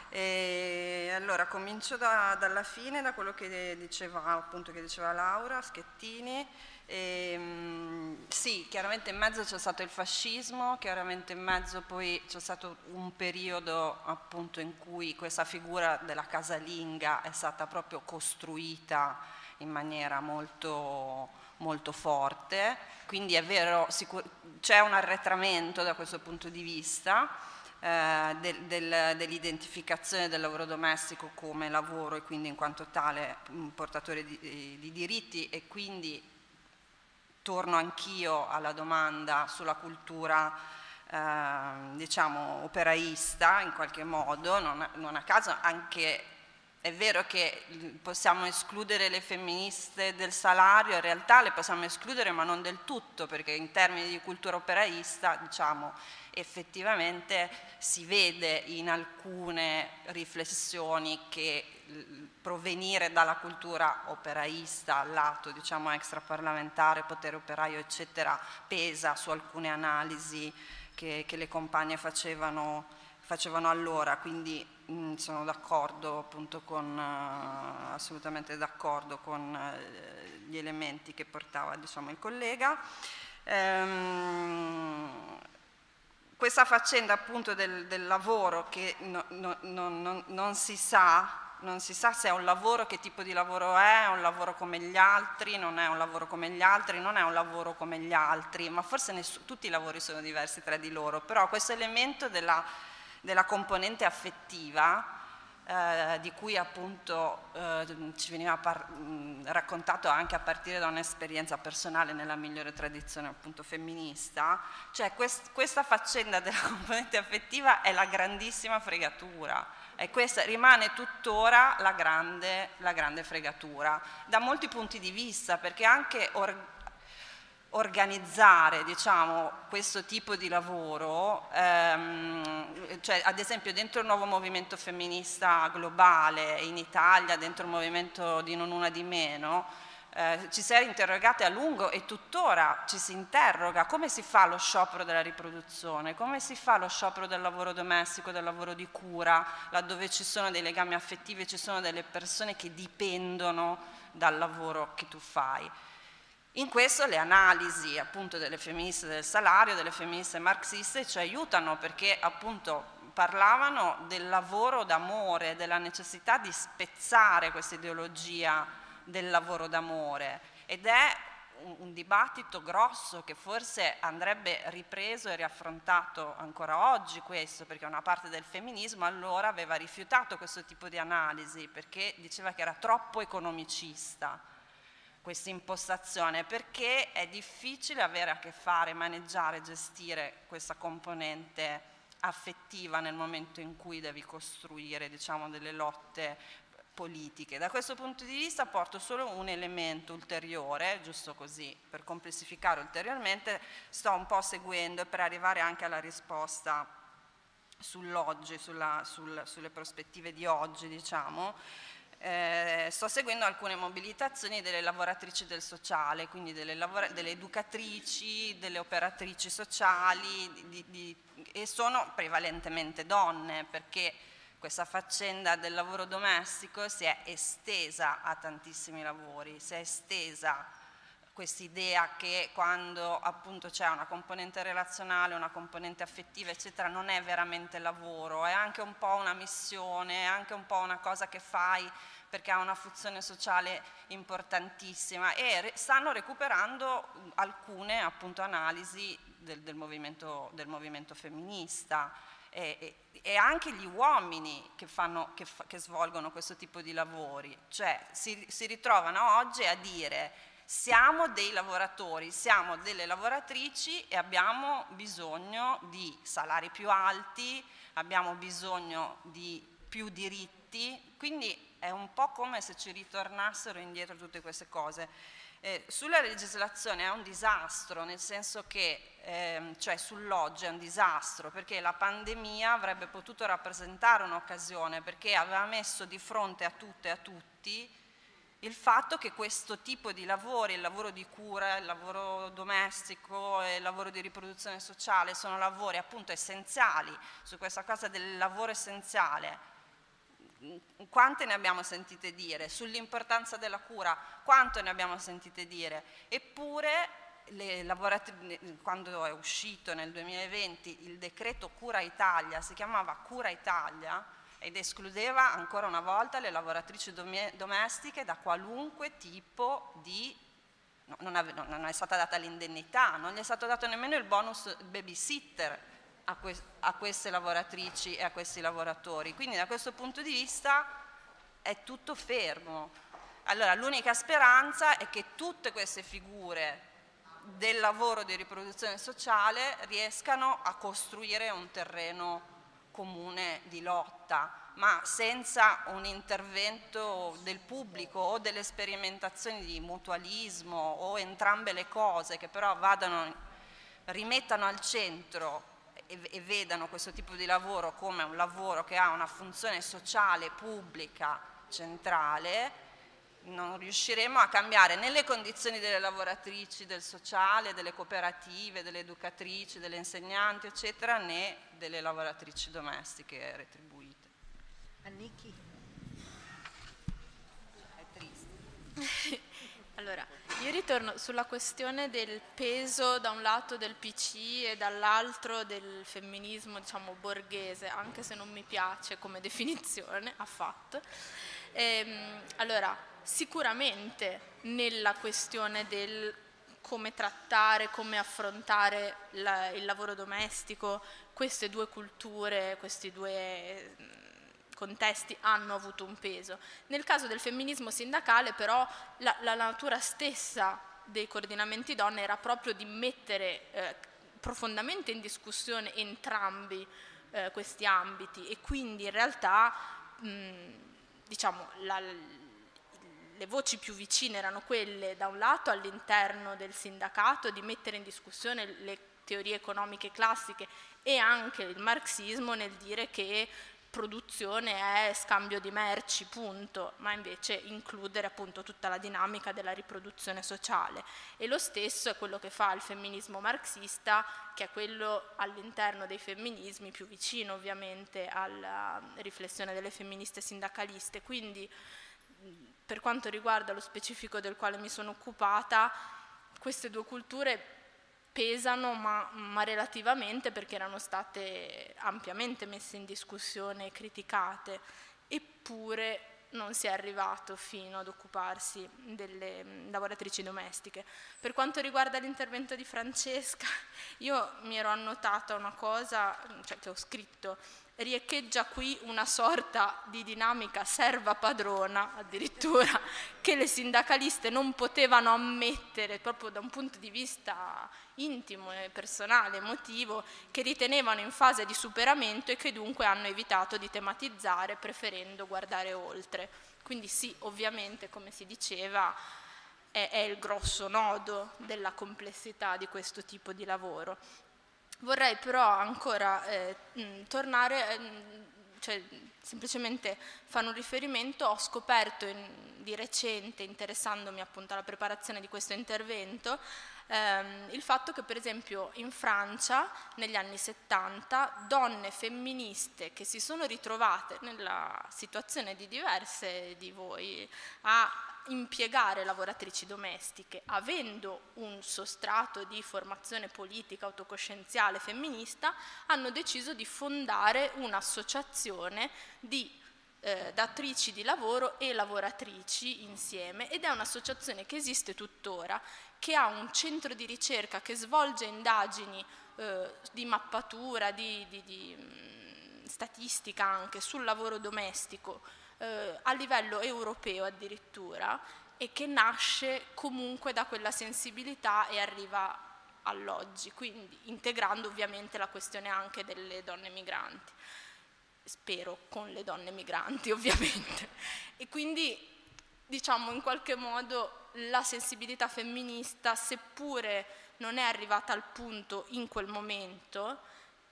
E allora comincio da, dalla fine, da quello che diceva, appunto, che diceva Laura Schettini. E, ehm, sì, chiaramente in mezzo c'è stato il fascismo, chiaramente in mezzo poi c'è stato un periodo appunto in cui questa figura della casalinga è stata proprio costruita in maniera molto, molto forte, quindi è vero, c'è un arretramento da questo punto di vista eh, del, del, dell'identificazione del lavoro domestico come lavoro e quindi in quanto tale portatore di, di diritti e quindi torno anch'io alla domanda sulla cultura eh, diciamo operaista in qualche modo, non, non a caso anche è vero che possiamo escludere le femministe del salario, in realtà le possiamo escludere ma non del tutto, perché in termini di cultura operaista, diciamo, effettivamente si vede in alcune riflessioni che provenire dalla cultura operaista lato diciamo extraparlamentare, potere operaio eccetera pesa su alcune analisi che, che le compagne facevano, facevano allora, quindi mm, sono d'accordo appunto con, uh, assolutamente d'accordo con uh, gli elementi che portava diciamo, il collega. Ehm, questa faccenda appunto del, del lavoro che no, no, no, non si sa non si sa se è un lavoro, che tipo di lavoro è, è un lavoro come gli altri, non è un lavoro come gli altri, non è un lavoro come gli altri, ma forse tutti i lavori sono diversi tra di loro, però questo elemento della, della componente affettiva, eh, di cui appunto eh, ci veniva par- raccontato anche a partire da un'esperienza personale nella migliore tradizione appunto femminista, cioè quest- questa faccenda della componente affettiva è la grandissima fregatura e questa rimane tuttora la grande, la grande fregatura, da molti punti di vista, perché anche or, organizzare diciamo, questo tipo di lavoro, ehm, cioè, ad esempio dentro il nuovo movimento femminista globale in Italia, dentro il movimento di Non Una di Meno, eh, ci si è interrogate a lungo e tuttora ci si interroga come si fa lo sciopero della riproduzione, come si fa lo sciopero del lavoro domestico, del lavoro di cura, laddove ci sono dei legami affettivi, ci sono delle persone che dipendono dal lavoro che tu fai. In questo le analisi appunto delle femministe del salario, delle femministe marxiste ci aiutano perché appunto parlavano del lavoro d'amore, della necessità di spezzare questa ideologia del lavoro d'amore. Ed è un, dibattito grosso che forse andrebbe ripreso e riaffrontato ancora oggi questo, perché una parte del femminismo allora aveva rifiutato questo tipo di analisi perché diceva che era troppo economicista questa impostazione, perché è difficile avere a che fare, maneggiare, gestire questa componente affettiva nel momento in cui devi costruire diciamo, delle lotte politiche. Da questo punto di vista porto solo un elemento ulteriore, giusto così, per complessificare ulteriormente, sto un po' seguendo per arrivare anche alla risposta sull'oggi, sulla, sul, sulle prospettive di oggi, diciamo, eh, sto seguendo alcune mobilitazioni delle lavoratrici del sociale, quindi delle, delle educatrici, delle operatrici sociali di, di, e sono prevalentemente donne perché questa faccenda del lavoro domestico si è estesa a tantissimi lavori, si è estesa quest'idea che quando appunto c'è una componente relazionale, una componente affettiva, eccetera, non è veramente lavoro, è anche un po' una missione, è anche un po' una cosa che fai perché ha una funzione sociale importantissima e stanno recuperando alcune appunto analisi del, del, movimento, del movimento, femminista. E, e, anche gli uomini che, fanno, che, che, svolgono questo tipo di lavori, cioè si, si ritrovano oggi a dire siamo dei lavoratori, siamo delle lavoratrici e abbiamo bisogno di salari più alti, abbiamo bisogno di più diritti, quindi è un po' come se ci ritornassero indietro tutte queste cose. Eh, sulla legislazione è un disastro, nel senso che, ehm, cioè sull'oggi è un disastro, perché la pandemia avrebbe potuto rappresentare un'occasione, perché aveva messo di fronte a tutte e a tutti il fatto che questo tipo di lavori, il lavoro di cura, il lavoro domestico e il lavoro di riproduzione sociale sono lavori appunto essenziali, su questa cosa del lavoro essenziale, quante ne abbiamo sentite dire, sull'importanza della cura, quanto ne abbiamo sentite dire, eppure quando è uscito nel 2020 il decreto Cura Italia, si chiamava Cura Italia, ed escludeva ancora una volta le lavoratrici domestiche da qualunque tipo di... Non è stata data l'indennità, non gli è stato dato nemmeno il bonus babysitter a, que, a queste lavoratrici e a questi lavoratori. Quindi da questo punto di vista è tutto fermo. Allora l'unica speranza è che tutte queste figure del lavoro di riproduzione sociale riescano a costruire un terreno comune di lotta, ma senza un intervento del pubblico o delle sperimentazioni di mutualismo o entrambe le cose che però vadano, rimettano al centro e, e vedano questo tipo di lavoro come un lavoro che ha una funzione sociale, pubblica, centrale, non riusciremo a cambiare né le condizioni delle lavoratrici del sociale, delle cooperative, delle educatrici, delle insegnanti, eccetera, né delle lavoratrici domestiche retribuite.
Annicchi?
È triste.
allora, io ritorno sulla questione del peso da un lato del PC e dall'altro del femminismo, diciamo, borghese, anche se non mi piace come definizione affatto. Ehm, allora, sicuramente nella questione del come trattare, come affrontare la, il lavoro domestico, queste due culture, questi due contesti hanno avuto un peso. Nel caso del femminismo sindacale però la, la natura stessa dei coordinamenti donne era proprio di mettere eh, profondamente in discussione entrambi eh, questi ambiti e quindi in realtà mh, diciamo, la, le voci più vicine erano quelle da un lato all'interno del sindacato di mettere in discussione le teorie economiche classiche e anche il marxismo nel dire che produzione è scambio di merci, punto, ma invece includere appunto tutta la dinamica della riproduzione sociale. E lo stesso è quello che fa il femminismo marxista, che è quello all'interno dei femminismi più vicino ovviamente alla riflessione delle femministe sindacaliste. Quindi per quanto riguarda lo specifico del quale mi sono occupata, queste due culture pesano ma, ma, relativamente perché erano state ampiamente messe in discussione e criticate, eppure non si è arrivato fino ad occuparsi delle mm, lavoratrici domestiche. Per quanto riguarda l'intervento di Francesca, io mi ero annotata una cosa, cioè che ho scritto riecheggia qui una sorta di dinamica serva padrona addirittura che le sindacaliste non potevano ammettere proprio da un punto di vista intimo personale, emotivo, che ritenevano in fase di superamento e che dunque hanno evitato di tematizzare preferendo guardare oltre. Quindi sì, ovviamente, come si diceva, è il grosso nodo della complessità di questo tipo di lavoro. Vorrei però ancora eh, tornare, eh, cioè, semplicemente fare un riferimento, ho scoperto in, di recente, interessandomi appunto alla preparazione di questo intervento, ehm, il fatto che per esempio in Francia negli anni 70 donne femministe che si sono ritrovate nella situazione di diverse di voi a impiegare lavoratrici domestiche, avendo un sostrato di formazione politica autocoscienziale femminista, hanno deciso di fondare un'associazione di eh, datrici di lavoro e lavoratrici insieme ed è un'associazione che esiste tuttora, che ha un centro di ricerca che svolge indagini eh, di mappatura, di, di, di mh, mm, statistica anche sul lavoro domestico eh, a livello europeo addirittura e che nasce comunque da quella sensibilità e arriva all'oggi, quindi integrando ovviamente la questione anche delle donne migranti spero con le donne migranti ovviamente. E quindi diciamo in qualche modo la sensibilità femminista, seppure non è arrivata al punto in quel momento,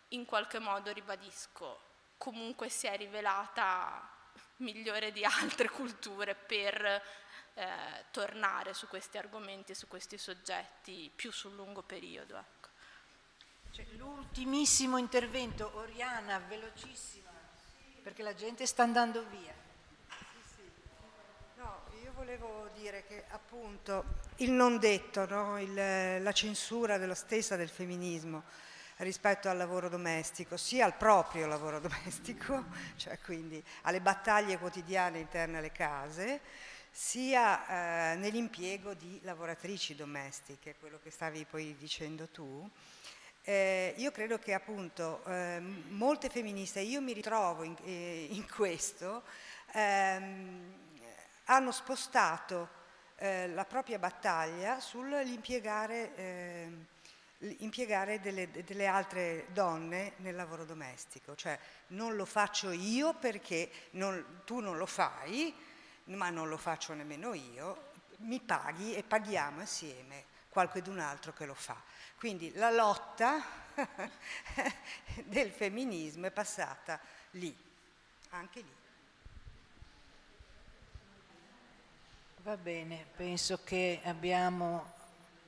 in qualche modo ribadisco, comunque si è rivelata migliore di altre culture per eh, tornare su questi argomenti, su questi soggetti più sul lungo periodo. Ecco.
Cioè, l'ultimissimo intervento, Oriana, velocissima perché la gente sta andando via.
Sì, sì. No, io volevo dire che appunto il non detto, no? il, la censura dello stessa del femminismo rispetto al lavoro domestico, sia al proprio lavoro domestico, cioè quindi alle battaglie quotidiane interne alle case, sia eh, nell'impiego di lavoratrici domestiche, quello che stavi poi dicendo tu, eh, io credo che appunto eh, molte femministe, io mi ritrovo in, eh, in questo, ehm, hanno spostato eh, la propria battaglia sull'impiegare ehm, impiegare delle, delle, altre donne nel lavoro domestico, cioè non lo faccio io perché non, tu non lo fai, ma non lo faccio nemmeno io, mi paghi e paghiamo insieme qualcun altro che lo fa. Quindi la lotta del femminismo è passata lì, anche lì.
Va bene, penso che abbiamo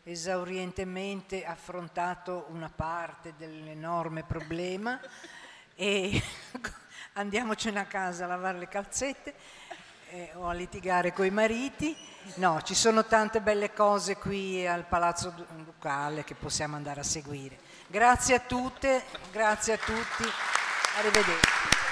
esaurientemente affrontato una parte dell'enorme problema e andiamocene a casa a lavare le calzette eh, o a litigare coi mariti. No, ci sono tante belle cose qui al Palazzo Ducale che possiamo andare a seguire. Grazie a tutte, grazie a tutti, arrivederci.